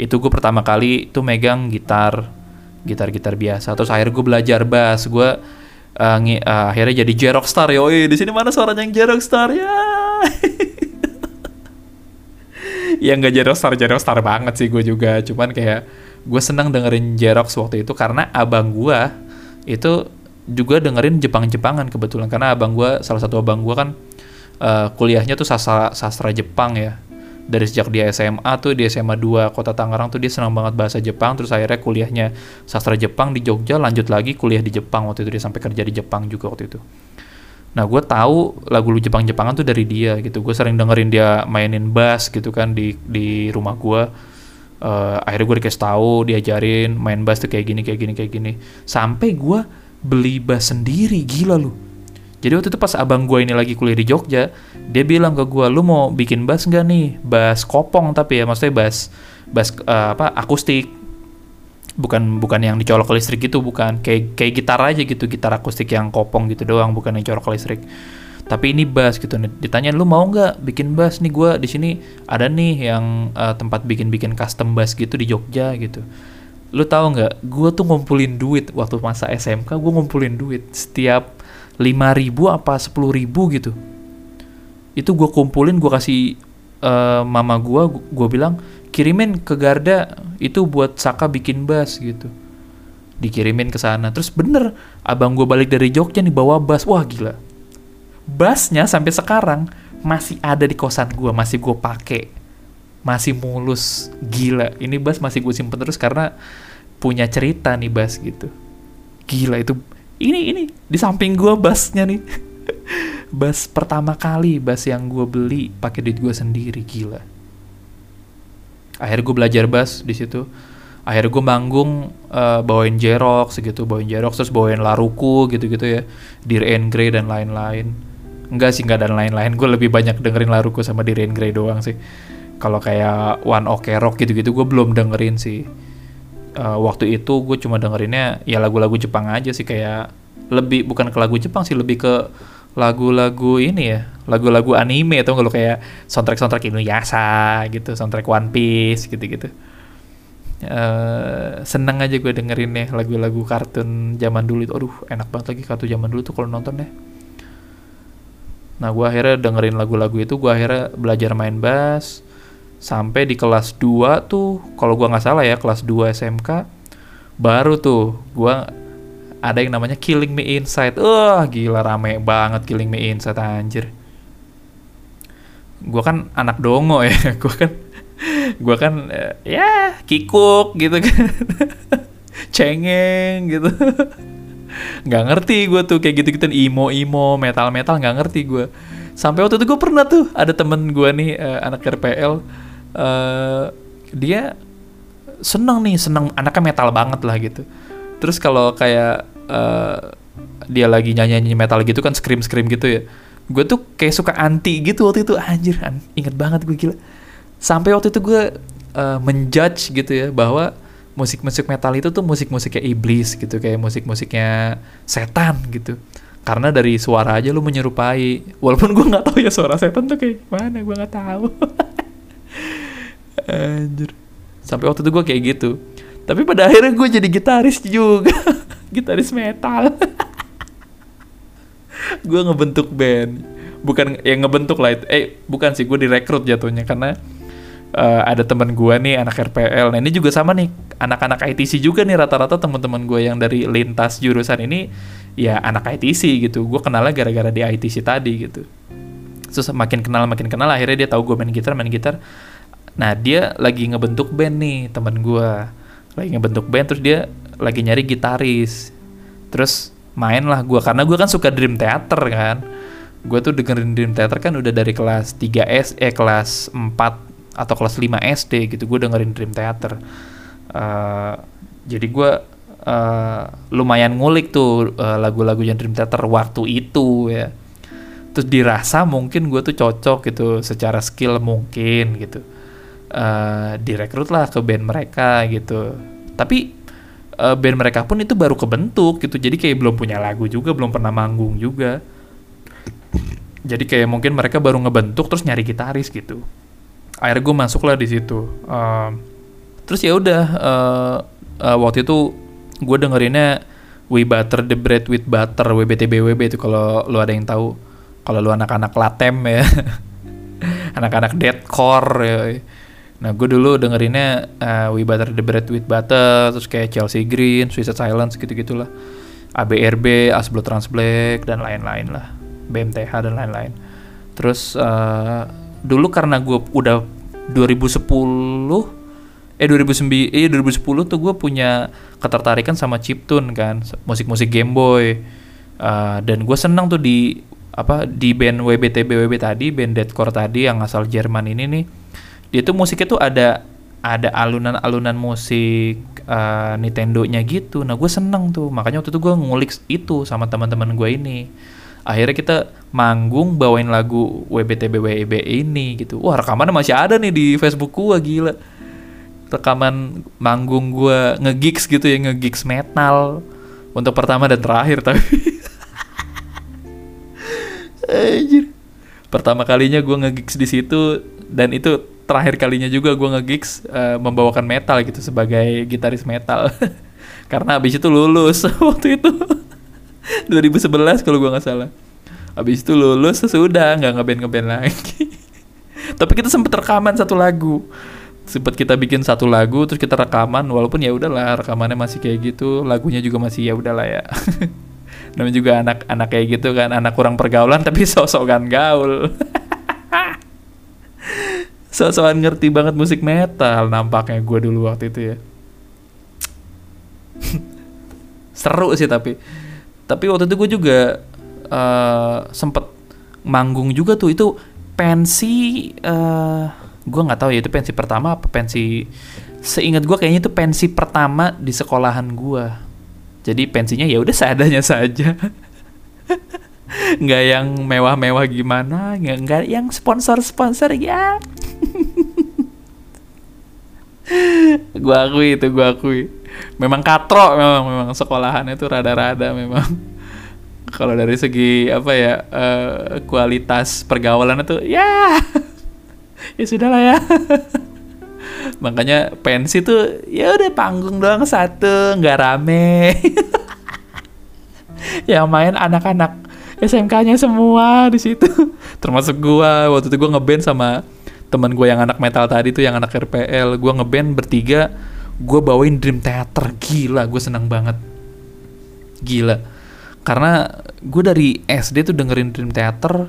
itu gue pertama kali tuh megang gitar gitar gitar biasa. Terus akhirnya gue belajar bass. Gue uh, uh, akhirnya jadi Jerok Star yo di sini mana suaranya yang Jerok Star? Ya ya nggak Jerok Star Jerok Star banget sih gue juga. Cuman kayak gue senang dengerin Jerox waktu itu karena abang gue itu juga dengerin Jepang-Jepangan kebetulan. Karena abang gue salah satu abang gue kan uh, kuliahnya tuh sastra sastra Jepang ya. Dari sejak dia SMA tuh di SMA 2 Kota Tangerang tuh dia senang banget bahasa Jepang. Terus akhirnya kuliahnya sastra Jepang di Jogja lanjut lagi kuliah di Jepang waktu itu. Dia sampai kerja di Jepang juga waktu itu nah gue tahu lagu lu Jepang-Jepangan tuh dari dia gitu. Gue sering dengerin dia mainin bass gitu kan di di rumah gue uh, akhirnya gue dikasih tahu diajarin main bass tuh kayak gini kayak gini kayak gini. Sampai gue beli bass sendiri gila lu. Jadi waktu itu pas abang gue ini lagi kuliah di Jogja dia bilang ke gue lu mau bikin bass nggak nih? Bass kopong tapi ya maksudnya bass bass uh, apa akustik bukan bukan yang dicolok ke listrik gitu bukan. Kayak kayak gitar aja gitu gitar akustik yang kopong gitu doang bukan yang colok ke listrik. Tapi ini bass gitu. Ditanya lu mau nggak bikin bass? Nih gue di sini ada nih yang uh, tempat bikin bikin custom bass gitu di Jogja gitu. Lu tahu nggak? Gue tuh ngumpulin duit waktu masa SMK gue ngumpulin duit setiap lima ribu apa sepuluh ribu gitu. Itu gue kumpulin gue kasih uh, mama gue gue bilang kirimin ke Garda itu buat Saka bikin bass gitu. Dikirimin ke sana. Terus bener abang gue balik dari Jogja nih bawa bass wah gila. Bassnya sampai sekarang masih ada di kosan gue masih gue pakai. Masih mulus. Gila. Ini bass masih gue simpen terus karena punya cerita nih bass gitu. Gila itu. Ini ini di samping gue bassnya nih. Bass pertama kali bass yang gue beli pakai duit gue sendiri. Gila akhirnya gue belajar bass di situ akhirnya gue manggung uh, bawain Jerox gitu bawain Jerox terus bawain Laruku gitu-gitu ya Dear and Grey dan lain-lain Enggak sih, enggak dan lain-lain. Gue lebih banyak dengerin Laruku sama Dirian Gray doang sih. Kalau kayak One Ok Rock gitu-gitu gue belum dengerin sih. Uh, waktu itu gue cuma dengerinnya ya lagu-lagu Jepang aja sih kayak lebih bukan ke lagu Jepang sih lebih ke lagu-lagu ini ya lagu-lagu anime atau kalau kayak soundtrack soundtrack Inuyasha gitu soundtrack One Piece gitu-gitu. Uh, seneng aja gue dengerin ya lagu-lagu kartun zaman dulu itu. Aduh enak banget lagi kartun zaman dulu tuh kalau nonton ya. Nah gue akhirnya dengerin lagu-lagu itu gue akhirnya belajar main bass. Sampai di kelas 2 tuh kalau gue nggak salah ya kelas 2 SMK baru tuh gue ada yang namanya Killing Me Inside. Wah, uh, gila rame banget Killing Me Inside anjir. Gua kan anak dongo ya. Gua kan gua kan uh, ya kikuk gitu kan. Cengeng gitu. nggak ngerti gue tuh kayak gitu-gitu imo imo metal metal nggak ngerti gue sampai waktu itu gue pernah tuh ada temen gue nih uh, anak RPL uh, dia seneng nih seneng anaknya metal banget lah gitu terus kalau kayak uh, dia lagi nyanyi nyanyi metal gitu kan scream scream gitu ya gue tuh kayak suka anti gitu waktu itu. Anjir an inget banget gue gila. Sampai waktu itu gue uh, menjudge gitu ya bahwa musik-musik metal itu tuh musik-musiknya iblis gitu kayak musik-musiknya setan gitu. Karena dari suara aja lu menyerupai. Walaupun gue nggak tahu ya suara setan tuh kayak mana gue nggak tahu. Anjir. Sampai waktu itu gue kayak gitu tapi pada akhirnya gue jadi gitaris juga. Gitaris metal. Gue ngebentuk band. Bukan yang ngebentuk lah. Eh bukan sih gue direkrut jatuhnya. Karena uh, ada teman gue nih anak RPL nah ini juga sama nih. Anak-anak ITC juga nih rata-rata teman-teman gue yang dari lintas jurusan ini ya anak ITC gitu. Gue kenalnya gara-gara di ITC tadi gitu. Terus makin kenal makin kenal akhirnya dia tahu gue main gitar main gitar. Nah dia lagi ngebentuk band nih teman gue lagi ngebentuk band terus dia lagi nyari gitaris. Terus main lah gue karena gue kan suka Dream Theater kan. Gue tuh dengerin Dream Theater kan udah dari kelas 3 S eh kelas 4 atau kelas 5 SD gitu gue dengerin Dream Theater. Uh, jadi gue uh, lumayan ngulik tuh uh, lagu-lagu yang Dream Theater waktu itu ya. Terus dirasa mungkin gue tuh cocok gitu secara skill mungkin gitu uh, direkrut lah ke band mereka gitu. Tapi uh, band mereka pun itu baru kebentuk gitu. Jadi kayak belum punya lagu juga belum pernah manggung juga. Jadi kayak mungkin mereka baru ngebentuk terus nyari gitaris gitu. Akhirnya gue masuk lah di situ. Uh, terus ya udah uh, uh, waktu itu gue dengerinnya We Butter the Bread with Butter WBTBWB itu kalau lu ada yang tahu. Kalau lu anak-anak latem ya. Anak-anak deadcore ya Nah gue dulu dengerinnya uh, We Butter the Bread with Butter, terus kayak Chelsea Green, Suicide Silence gitu-gitulah. ABRB, As Blood Trans Black, dan lain-lain lah. BMTH dan lain-lain. Terus uh, dulu karena gue udah 2010 eh 2009 eh 2010 tuh gue punya ketertarikan sama chiptune kan musik-musik Game Boy uh, dan gue senang tuh di apa di band WBTB WB tadi band deathcore tadi yang asal Jerman ini nih dia tuh musiknya tuh ada ada alunan-alunan musik uh, Nintendo-nya gitu. Nah, gue seneng tuh. Makanya waktu itu gue ngulik itu sama teman-teman gue ini. Akhirnya kita manggung bawain lagu WBTBWB ini gitu. Wah, rekamannya masih ada nih di Facebook gue, gila. Rekaman manggung gue ngegigs gitu ya, ngegigs metal. Untuk pertama dan terakhir tapi. Pertama kalinya gue ngegigs di situ dan itu terakhir kalinya juga gue nge-gigs uh, membawakan metal gitu sebagai gitaris metal. Karena abis itu lulus waktu itu. 2011 kalau gue nggak salah. Abis itu lulus sudah nggak ngeband ngeband lagi. Tapi kita sempet rekaman satu lagu. Sempet kita bikin satu lagu terus kita rekaman walaupun ya udahlah rekamannya masih kayak gitu lagunya juga masih ya udahlah ya. Namanya juga anak-anak kayak gitu kan anak kurang pergaulan tapi sosok kan gaul soal ngerti banget musik metal nampaknya gue dulu waktu itu ya. Seru sih tapi. Tapi waktu itu gue juga uh, sempet manggung juga tuh. Itu pensi uh, gue nggak tahu ya itu pensi pertama apa pensi seingat gue kayaknya itu pensi pertama di sekolahan gue jadi pensinya ya udah seadanya saja. Nggak yang mewah-mewah gimana nggak yang sponsor-sponsor ya gua akui itu gua akui. Memang katro memang memang sekolahan itu rada-rada memang. Kalau dari segi apa ya uh, kualitas pergaulan itu ya ya sudahlah ya. Makanya pensi tuh ya udah panggung doang satu nggak rame. Yang main anak-anak SMK-nya semua di situ. Termasuk gue waktu itu gue ngeband sama teman gue yang anak metal tadi tuh yang anak RPL gue ngeband bertiga gue bawain Dream Theater. Gila gue seneng banget. Gila. Karena gue dari SD tuh dengerin Dream Theater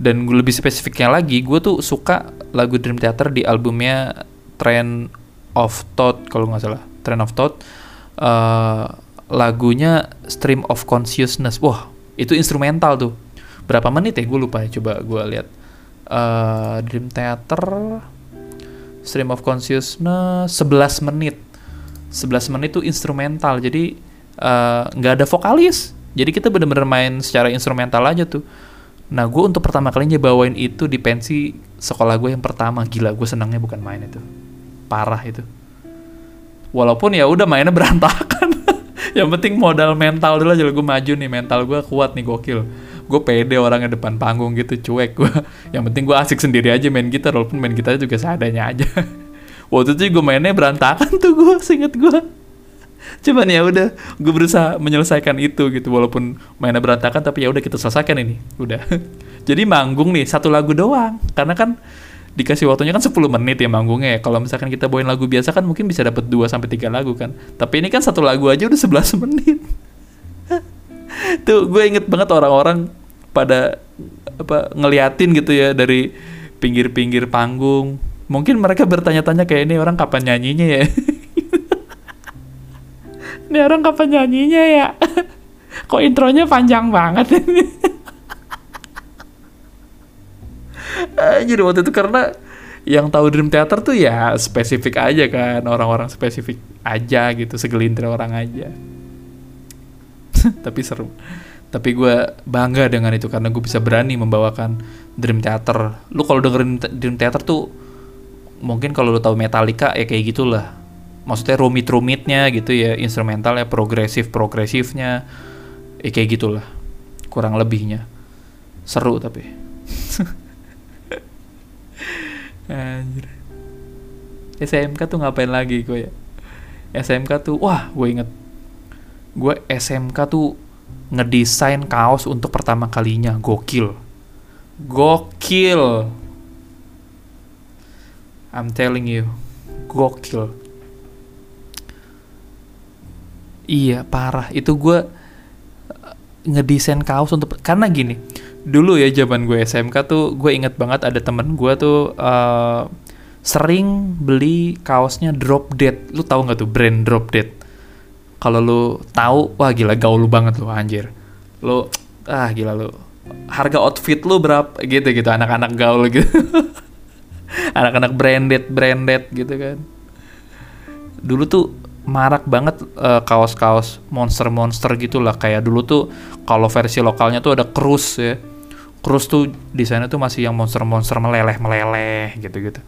dan gue lebih spesifiknya lagi gue tuh suka lagu Dream Theater di albumnya Trend of Thought kalau nggak salah. Trend of Thought. Uh, lagunya Stream of Consciousness. Wah itu instrumental tuh. Berapa menit ya? Gue lupa ya coba gue lihat uh, Dream Theater Stream of Consciousness 11 menit. 11 menit tuh instrumental jadi eh, nggak uh, ada vokalis. Jadi kita bener-bener main secara instrumental aja tuh. Nah gue untuk pertama kalinya bawain itu di pensi sekolah gue yang pertama. Gila gue senangnya bukan main itu. Parah itu. Walaupun ya udah mainnya berantakan. Yang penting modal mental dulu aja. Gue maju nih mental gue kuat nih gokil gue pede orangnya depan panggung gitu cuek gue yang penting gue asik sendiri aja main gitar walaupun main gitar juga seadanya aja waktu itu gue mainnya berantakan tuh gue seinget gue cuman ya udah gue berusaha menyelesaikan itu gitu walaupun mainnya berantakan tapi ya udah kita selesaikan ini udah jadi manggung nih satu lagu doang karena kan dikasih waktunya kan 10 menit ya manggungnya ya. Kalau misalkan kita bawain lagu biasa kan mungkin bisa dapat 2 sampai 3 lagu kan. Tapi ini kan satu lagu aja udah 11 menit. Tuh gue inget banget orang-orang pada apa ngeliatin gitu ya dari pinggir-pinggir panggung. Mungkin mereka bertanya-tanya kayak ini orang kapan nyanyinya ya. ini orang kapan nyanyinya ya. Kok intronya panjang banget ini. Jadi waktu itu karena yang tahu Dream Theater tuh ya spesifik aja kan orang-orang spesifik aja gitu segelintir orang aja tapi seru tapi gue bangga dengan itu karena gue bisa berani membawakan Dream Theater. Lu kalau dengerin Dream Theater tuh mungkin kalau lu tahu Metallica ya kayak gitulah. Maksudnya rumit-rumitnya gitu ya instrumentalnya progresif progresifnya ya kayak gitulah. Kurang lebihnya. Seru tapi. Anjir. SMK tuh ngapain lagi gue ya? SMK tuh wah gue inget. Gue SMK tuh ngedesain kaos untuk pertama kalinya. Gokil. Gokil. I'm telling you. Gokil. Iya parah. Itu gue eh, ngedesain kaos untuk karena gini dulu ya zaman gue SMK tuh gue inget banget ada temen gue tuh uh, sering beli kaosnya drop dead. Lu tahu nggak tuh brand drop dead kalau lu tahu wah gila gaul lu banget lu anjir. Lu ah gila lu. Harga outfit lu berapa gitu gitu. Anak-anak gaul gitu. Anak-anak branded branded gitu kan. Dulu tuh marak banget uh, kaos-kaos monster-monster gitu lah kayak dulu tuh kalau versi lokalnya tuh ada Cruise ya. Cruise tuh desainnya tuh masih yang monster-monster meleleh-meleleh gitu-gitu.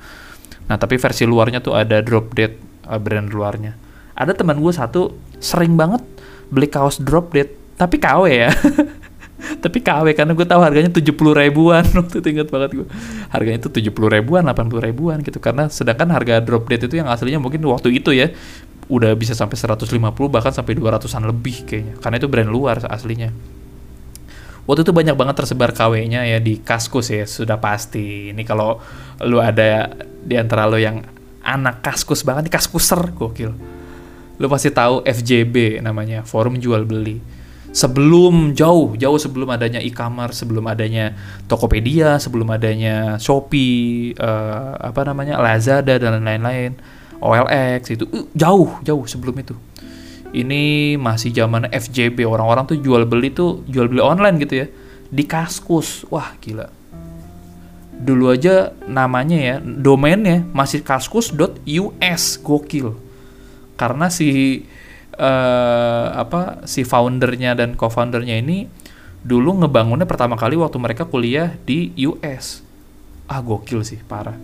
Nah tapi versi luarnya tuh ada Drop Dead uh, brand luarnya ada teman gue satu sering banget beli kaos drop dead tapi KW ya. Tapi KW karena gue tahu harganya tujuh puluh ribuan. Waktu itu inget banget gue harganya itu tujuh puluh ribuan delapan puluh ribuan gitu. Karena sedangkan harga drop dead itu yang aslinya mungkin waktu itu ya udah bisa sampai 150 bahkan sampai 200-an lebih kayaknya. Karena itu brand luar aslinya. Waktu itu banyak banget tersebar KW-nya ya di Kaskus ya sudah pasti. Ini kalau lu ada di antara lo yang anak Kaskus banget nih Kaskuser gokil lu pasti tahu FJB namanya forum jual beli. Sebelum jauh jauh sebelum adanya e-commerce sebelum adanya Tokopedia sebelum adanya Shopee uh, apa namanya Lazada dan lain-lain OLX itu uh, jauh jauh sebelum itu. Ini masih zaman FJB orang-orang tuh jual beli tuh jual beli online gitu ya di Kaskus. Wah gila. Dulu aja namanya ya domainnya masih kaskus.us gokil karena si uh, apa si foundernya dan co-foundernya ini dulu ngebangunnya pertama kali waktu mereka kuliah di US. Ah gokil sih, parah.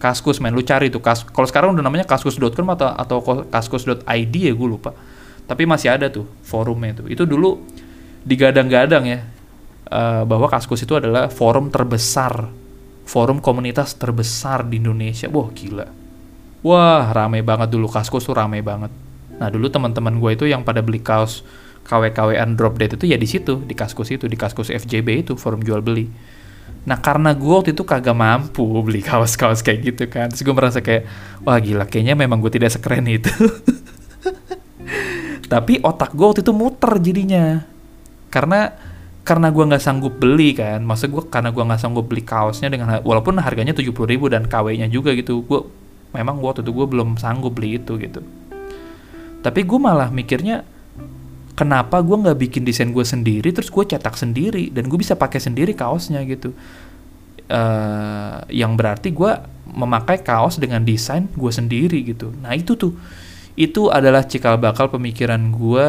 Kaskus main lu cari tuh kas kalau sekarang udah namanya kaskus.com atau atau kaskus.id ya gue lupa. Tapi masih ada tuh forumnya tuh. Itu dulu digadang-gadang ya uh, bahwa Kaskus itu adalah forum terbesar, forum komunitas terbesar di Indonesia. Wah, gila Wah, rame banget. Dulu Kaskus tuh rame banget. Nah, dulu teman-teman gue itu yang pada beli kaos KW-KWan drop dead itu ya di situ di kaskus itu di kaskus FJB itu forum jual beli. Nah karena gue waktu itu kagak mampu beli kaos-kaos kayak gitu kan. Terus gue merasa kayak wah gila kayaknya memang gue tidak sekeren itu. Tapi otak gue waktu itu muter jadinya. Karena karena gue nggak sanggup beli kan. Maksud gue karena gue nggak sanggup beli kaosnya dengan walaupun harganya tujuh puluh ribu dan KW-nya juga gitu. Gue memang waktu itu gue belum sanggup beli itu gitu. Tapi gue malah mikirnya kenapa gue nggak bikin desain gue sendiri terus gue cetak sendiri dan gue bisa pakai sendiri kaosnya gitu. Uh, yang berarti gue memakai kaos dengan desain gue sendiri gitu. Nah itu tuh. Itu adalah cikal bakal pemikiran gue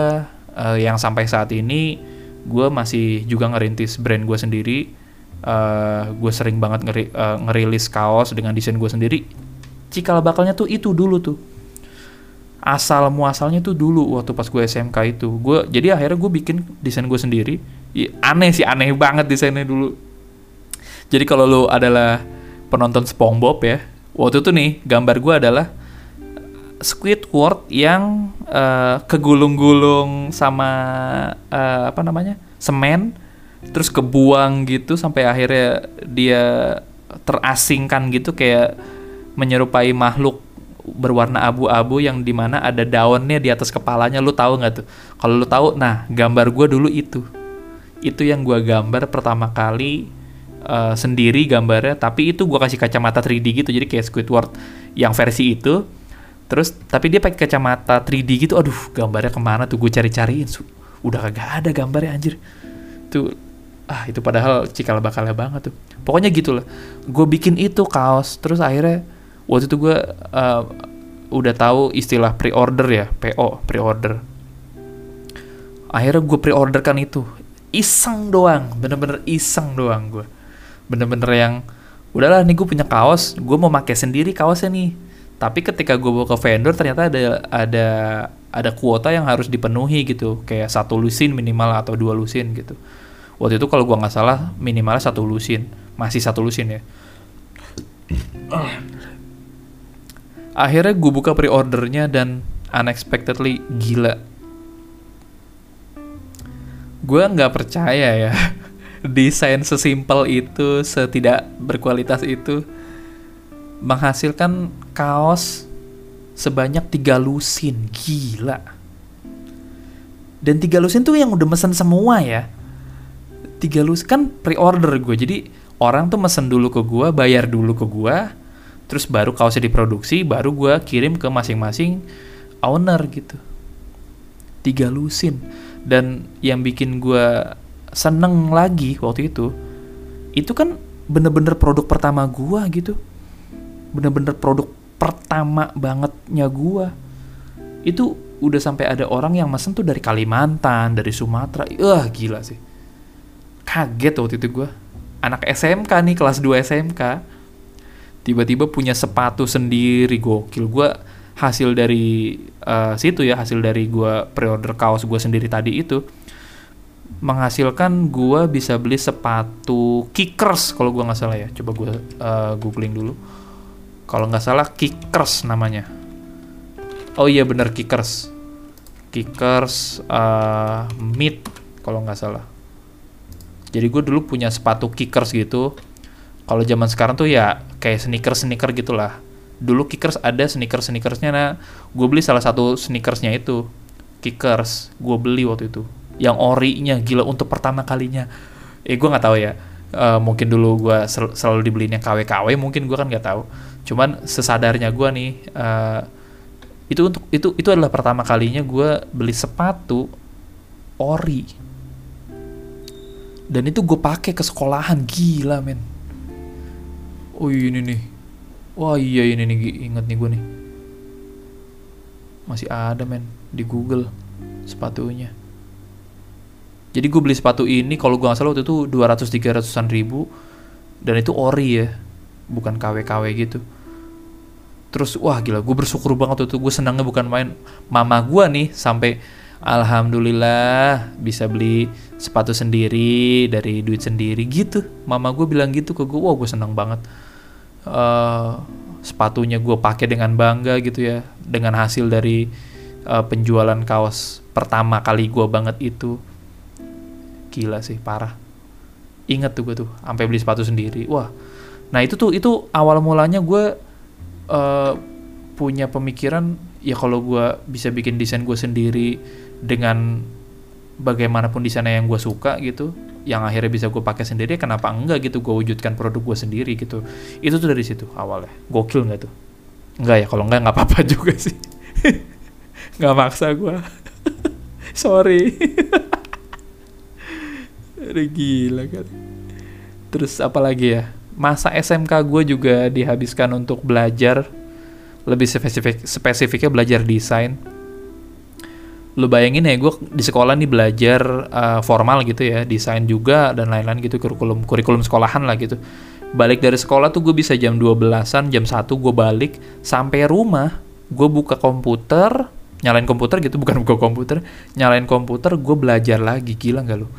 uh, yang sampai saat ini gue masih juga ngerintis brand gue sendiri. Uh, gue sering banget ngeri, uh, ngerilis kaos dengan desain gue sendiri cikal bakalnya tuh itu dulu tuh. Asal muasalnya tuh dulu waktu pas gue SMK itu. Gue jadi akhirnya gue bikin desain gue sendiri. Ya, aneh sih aneh banget desainnya dulu. Jadi kalau lo adalah penonton SpongeBob ya waktu itu nih gambar gue adalah Squidward yang uh, kegulung-gulung sama uh, apa namanya semen terus kebuang gitu sampai akhirnya dia terasingkan gitu kayak menyerupai makhluk berwarna abu-abu yang di mana ada daunnya di atas kepalanya. Lu tahu nggak tuh? Kalau lu tahu nah gambar gue dulu itu. Itu yang gue gambar pertama kali uh, sendiri gambarnya tapi itu gue kasih kacamata 3D gitu jadi kayak Squidward yang versi itu. Terus tapi dia pakai kacamata 3D gitu aduh gambarnya ke mana tuh? Gue cari-cariin udah kagak ada gambarnya anjir. Tuh ah itu padahal cikal bakalnya banget tuh. Pokoknya gitulah. Gue bikin itu kaos terus akhirnya waktu itu gue uh, udah tahu istilah pre-order ya PO pre-order. Akhirnya gue pre-order kan itu. Iseng doang bener-bener iseng doang gue bener-bener yang udahlah nih gue punya kaos gue mau pakai sendiri kaosnya nih. Tapi ketika gue bawa ke vendor ternyata ada ada ada kuota yang harus dipenuhi gitu. Kayak satu lusin minimal atau dua lusin gitu. Waktu itu kalau gue nggak salah minimalnya satu lusin. Masih satu lusin ya akhirnya gue buka pre-ordernya dan unexpectedly gila. Gue nggak percaya ya desain sesimpel itu setidak berkualitas itu menghasilkan kaos sebanyak tiga lusin. Gila. Dan tiga lusin tuh yang udah mesen semua ya. Tiga lusin kan pre-order gue jadi orang tuh mesen dulu ke gue bayar dulu ke gue terus baru kaosnya diproduksi baru gue kirim ke masing-masing owner gitu. Tiga lusin. Dan yang bikin gue seneng lagi waktu itu itu kan bener-bener produk pertama gue gitu. Bener-bener produk pertama bangetnya gue itu udah sampai ada orang yang mesen tuh dari Kalimantan dari Sumatera. Wah gila sih. Kaget waktu itu gue anak SMK nih kelas 2 SMK tiba-tiba punya sepatu sendiri gokil. Gue hasil dari uh, situ ya hasil dari gue pre-order kaos gue sendiri tadi itu menghasilkan gue bisa beli sepatu kickers kalau gue nggak salah ya. Coba gue uh, googling dulu. Kalau nggak salah kickers namanya. Oh iya bener kickers. Kickers uh, mid kalau nggak salah. Jadi gue dulu punya sepatu kickers gitu. Kalau zaman sekarang tuh ya kayak sneaker sneaker gitulah. Dulu kickers ada sneaker sneakersnya nah gue beli salah satu sneakersnya itu kickers gue beli waktu itu. Yang orinya gila untuk pertama kalinya. Eh gue nggak tahu ya. Uh, mungkin dulu gue sel selalu dibelinya KW KW mungkin gue kan nggak tahu. Cuman sesadarnya gue nih uh, itu untuk itu itu adalah pertama kalinya gue beli sepatu ori. Dan itu gue pakai ke sekolahan gila men oh ini nih. Wah iya ini nih inget nih gue nih. Masih ada men di Google sepatunya. Jadi gue beli sepatu ini kalau gue nggak salah waktu itu 200 300an ribu. Dan itu ori ya bukan KW-KW gitu. Terus wah gila gue bersyukur banget waktu itu. Gue senangnya bukan main. Mama gue nih sampai alhamdulillah bisa beli sepatu sendiri dari duit sendiri gitu. Mama gue bilang gitu ke gue wah gue senang banget uh, sepatunya gue pakai dengan bangga gitu ya. Dengan hasil dari uh, penjualan kaos pertama kali gue banget itu. Gila sih parah. Inget tuh gue tuh sampai beli sepatu sendiri. Wah. Nah itu tuh itu awal mulanya gue uh, punya pemikiran ya kalau gue bisa bikin desain gue sendiri dengan bagaimanapun desainnya yang gue suka gitu yang akhirnya bisa gue pakai sendiri kenapa enggak gitu gue wujudkan produk gue sendiri gitu. Itu tuh dari situ awalnya. Gokil nggak tuh? Enggak ya kalau enggak nggak apa-apa juga sih. Nggak maksa gue sorry. Udah gila kan. Terus apa lagi ya? Masa SMK gue juga dihabiskan untuk belajar. Lebih spesifik spesifiknya belajar desain lu bayangin ya gue di sekolah nih belajar uh, formal gitu ya desain juga dan lain-lain gitu kurikulum kurikulum sekolahan lah gitu. Balik dari sekolah tuh gue bisa jam 12an jam 1 gue balik sampai rumah gue buka komputer nyalain komputer gitu bukan buka komputer nyalain komputer gue belajar lagi gila nggak lu?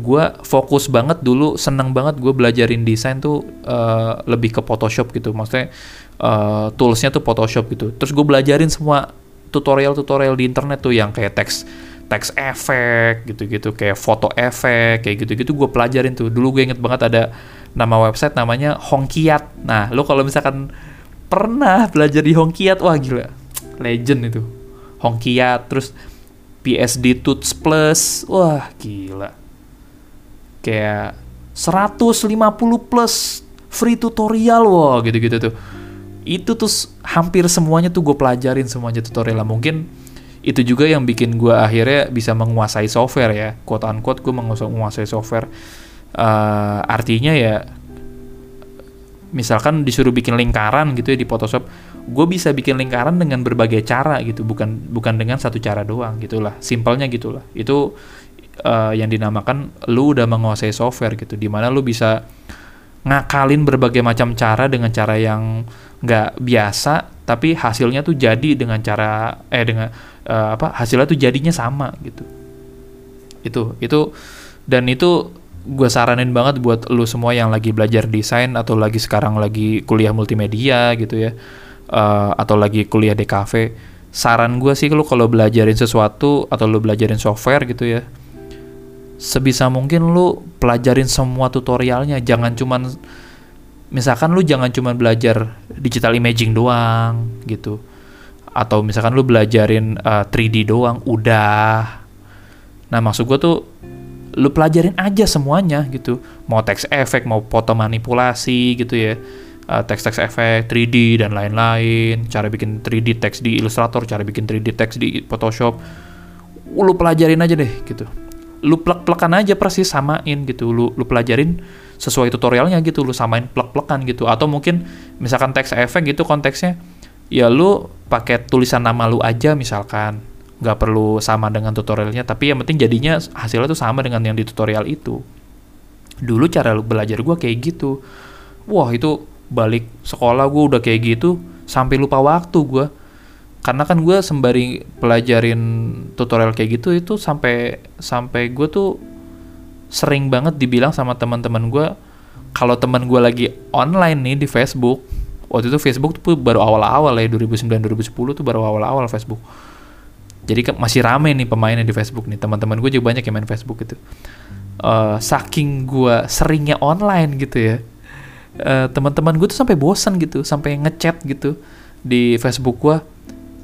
Gue fokus banget dulu seneng banget gue belajarin desain tuh uh, lebih ke Photoshop gitu maksudnya uh, toolsnya tuh Photoshop gitu. Terus gue belajarin semua tutorial-tutorial di internet tuh yang kayak teks teks efek gitu-gitu kayak foto efek kayak gitu-gitu gue pelajarin tuh. Dulu gue inget banget ada nama website namanya Hongkiat. Nah lo kalau misalkan pernah belajar di Hongkiat wah gila legend itu. Hongkiat terus PSD Tuts Plus wah gila. Kayak 150 plus free tutorial wah gitu-gitu tuh itu tuh hampir semuanya tuh gue pelajarin semuanya tutorial lah. Mungkin itu juga yang bikin gue akhirnya bisa menguasai software ya. Quote unquote gue menguasai software. Uh, artinya ya misalkan disuruh bikin lingkaran gitu ya di Photoshop gue bisa bikin lingkaran dengan berbagai cara gitu. Bukan bukan dengan satu cara doang gitulah. Simpelnya gitulah. Itu uh, yang dinamakan lu udah menguasai software gitu. Di mana lu bisa ngakalin berbagai macam cara dengan cara yang nggak biasa tapi hasilnya tuh jadi dengan cara eh dengan uh, apa hasilnya tuh jadinya sama gitu. Itu itu dan itu gue saranin banget buat lu semua yang lagi belajar desain atau lagi sekarang lagi kuliah multimedia gitu ya uh, atau lagi kuliah di cafe saran gue sih lu kalau belajarin sesuatu atau lu belajarin software gitu ya sebisa mungkin lu pelajarin semua tutorialnya. Jangan cuman misalkan lu jangan cuma belajar digital imaging doang gitu. Atau misalkan lu belajarin uh, eh, 3D doang udah. Nah maksud gue tuh lu pelajarin aja semuanya gitu. Mau teks efek mau foto manipulasi gitu ya. Uh, teks-teks efek 3D dan lain-lain. Cara bikin 3D teks di Illustrator cara bikin 3D teks di Photoshop. Lu pelajarin aja deh gitu lu plek-plekan aja persis samain gitu. Lu lu pelajarin sesuai tutorialnya gitu lu samain plek-plekan gitu. Atau mungkin misalkan teks efek gitu konteksnya ya lu pakai tulisan nama lu aja misalkan. Nggak perlu sama dengan tutorialnya tapi yang penting jadinya hasilnya tuh sama dengan yang di tutorial itu. Dulu cara lu belajar gue kayak gitu. Wah itu balik sekolah gue udah kayak gitu sampai lupa waktu gue karena kan gue sembari pelajarin tutorial kayak gitu itu sampai sampai gue tuh sering banget dibilang sama teman-teman gue kalau teman gue lagi online nih di Facebook waktu itu Facebook tuh baru awal-awal ya 2009 2010 tuh baru awal-awal Facebook. Jadi masih rame nih pemainnya di Facebook nih teman-teman gue juga banyak yang main Facebook gitu. Uh, saking gue seringnya online gitu ya uh, teman-teman gue tuh sampai bosan gitu sampai ngechat gitu di Facebook gue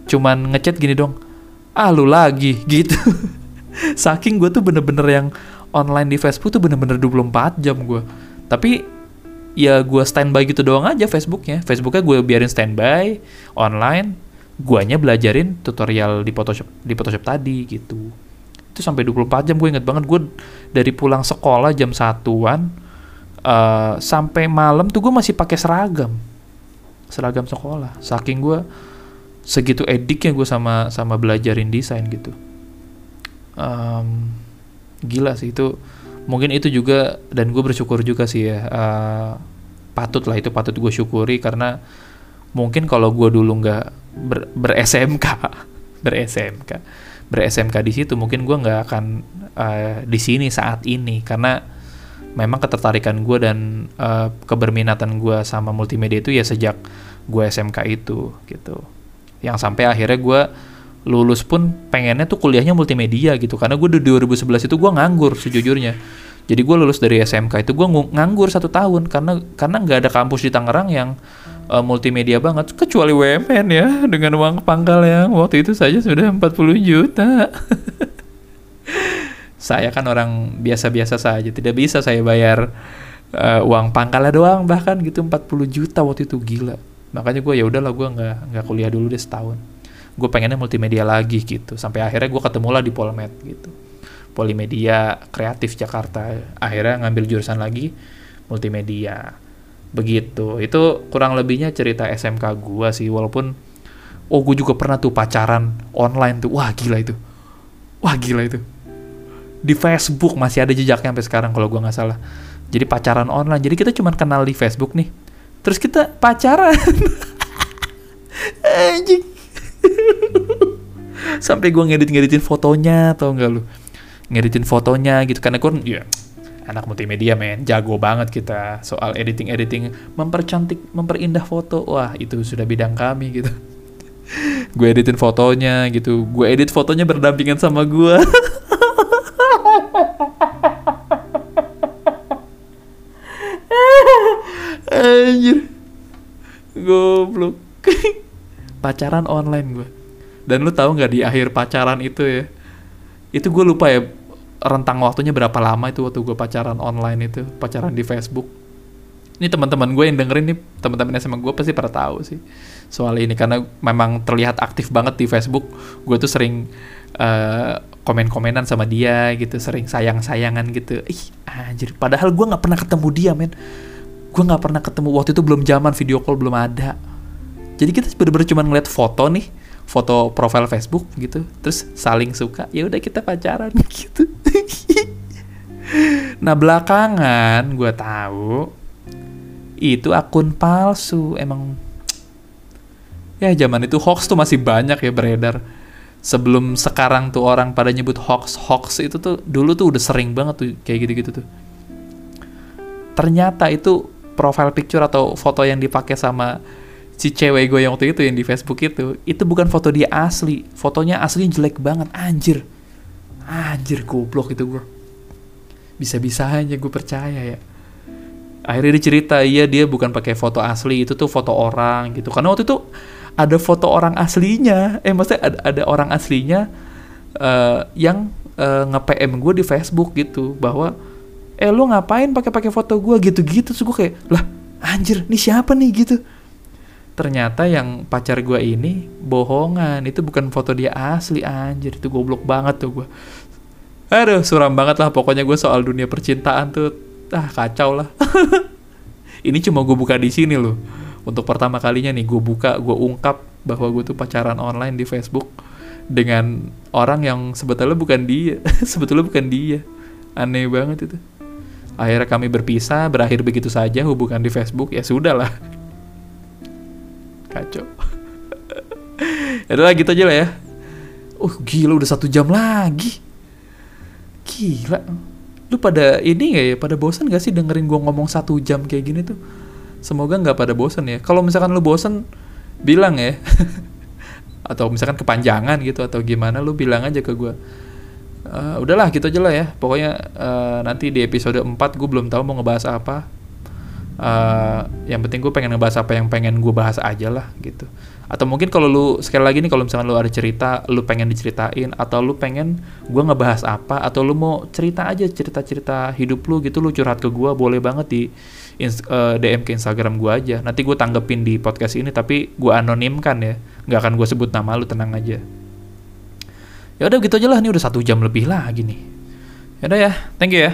cuman ngechat gini dong ah lu lagi gitu saking gue tuh bener-bener yang online di Facebook tuh bener-bener 24 jam gue. Tapi ya gue standby gitu doang aja Facebooknya. Facebooknya gue biarin standby, online, guanya belajarin tutorial di Photoshop di Photoshop tadi gitu. Itu sampai 24 jam gue inget banget gue dari pulang sekolah jam satuan uh, sampai malam tuh gue masih pakai seragam. Seragam sekolah. Saking gue segitu ediknya gue sama sama belajarin desain gitu. Um, gila sih itu. Mungkin itu juga dan gue bersyukur juga sih ya uh, patut lah itu patut gue syukuri karena mungkin kalau gue dulu nggak ber, ber SMK ber SMK ber SMK di situ mungkin gue nggak akan uh, di sini saat ini. Karena memang ketertarikan gue dan uh, keberminatan gue sama multimedia itu ya sejak gue SMK itu gitu yang sampai akhirnya gue lulus pun pengennya tuh kuliahnya multimedia gitu. Karena gue di 2011 itu gue nganggur sejujurnya. Jadi gue lulus dari SMK itu gue nganggur satu tahun. Karena karena nggak ada kampus di Tangerang yang uh, multimedia banget. Kecuali WMN ya dengan uang pangkal yang waktu itu saja sudah 40 juta. Saya kan orang biasa-biasa saja. Tidak bisa saya bayar uh, uang pangkalnya doang. Bahkan gitu 40 juta waktu itu. Gila makanya gue ya udahlah gue nggak nggak kuliah dulu deh setahun. Gue pengennya multimedia lagi gitu. Sampai akhirnya gue ketemu lah di Polmed gitu. Polimedia Kreatif Jakarta. Akhirnya ngambil jurusan lagi multimedia. Begitu. Itu kurang lebihnya cerita SMK gue sih walaupun oh gue juga pernah tuh pacaran online tuh. Wah gila itu. Wah gila itu. Di Facebook masih ada jejaknya sampai sekarang kalau gue nggak salah. Jadi pacaran online. Jadi kita cuma kenal di Facebook nih terus kita pacaran. Anjing. Sampai gue ngedit-ngeditin fotonya tau nggak lu? Ngeditin fotonya gitu karena kan ya anak multimedia men. Jago banget kita soal editing editing mempercantik memperindah foto. Wah itu sudah bidang kami gitu. Gue editin fotonya gitu. Gue edit fotonya berdampingan sama gue Anjir. Goblok. pacaran online gue. Dan lu tahu nggak di akhir pacaran itu ya? Itu gue lupa ya rentang waktunya berapa lama itu waktu gue pacaran online itu, pacaran di Facebook. Ini teman-teman gue yang dengerin nih, teman-teman SMA gue pasti pada tahu sih soal ini karena memang terlihat aktif banget di Facebook. Gue tuh sering uh, komen-komenan sama dia gitu, sering sayang-sayangan gitu. Ih, anjir. Padahal gue nggak pernah ketemu dia, men gue nggak pernah ketemu waktu itu belum zaman video call belum ada. Jadi kita bener-bener cuma ngeliat foto nih foto profil Facebook gitu terus saling suka ya udah kita pacaran gitu. Nah belakangan gue tahu itu akun palsu emang ya zaman itu hoax tuh masih banyak ya beredar. Sebelum sekarang tuh orang pada nyebut hoax hoax itu tuh dulu tuh udah sering banget tuh kayak gitu-gitu tuh. Ternyata itu profile picture atau foto yang dipakai sama si cewek gue yang waktu itu yang di Facebook itu itu bukan foto dia asli. Fotonya asli jelek banget. Anjir. Anjir goblok itu gue bisa-bisa aja gue percaya ya. Akhirnya dia cerita iya dia bukan pakai foto asli itu tuh foto orang gitu. Karena waktu itu ada foto orang aslinya. Eh maksudnya ada, ada orang aslinya uh, yang uh, eh, nge-PM gue di Facebook gitu bahwa eh lu ngapain pakai-pakai foto gue gitu-gitu. Terus gue kayak lah anjir ini siapa nih? Gitu. Ternyata yang pacar gue ini bohongan. Itu bukan foto dia asli anjir. Itu goblok banget tuh gue aduh suram banget lah pokoknya gue soal dunia percintaan tuh. Ah kacau lah. Ini cuma gue buka di sini loh. Untuk pertama kalinya nih gue buka gue ungkap bahwa gue tuh pacaran online di Facebook dengan orang yang sebetulnya bukan dia. Sebetulnya bukan dia. Aneh banget itu Akhirnya kami berpisah, berakhir begitu saja hubungan di Facebook, ya sudahlah. Kacau. ya udah gitu aja lah ya. Oh gila udah satu jam lagi. Gila. Lu pada ini gak ya, pada bosan gak sih dengerin gua ngomong satu jam kayak gini tuh? Semoga nggak pada bosan ya. Kalau misalkan lu bosan, bilang ya. atau misalkan kepanjangan gitu atau gimana, lu bilang aja ke gua uh, udahlah gitu aja lah ya. Pokoknya uh, nanti di episode 4 gue belum tahu mau ngebahas apa. Uh, yang penting gue pengen ngebahas apa yang pengen gue bahas aja lah gitu. Atau mungkin kalau lu sekali lagi nih kalau misalnya lu ada cerita lu pengen diceritain atau lu pengen gue ngebahas apa atau lu mau cerita aja cerita-cerita hidup lu gitu lu curhat ke gue boleh banget di uh, DM ke Instagram gue aja. Nanti gue tanggepin di podcast ini tapi gue anonimkan ya. Nggak akan gue sebut nama lu tenang aja ya udah gitu aja lah ini udah satu jam lebih lagi nih. Ya udah ya thank you ya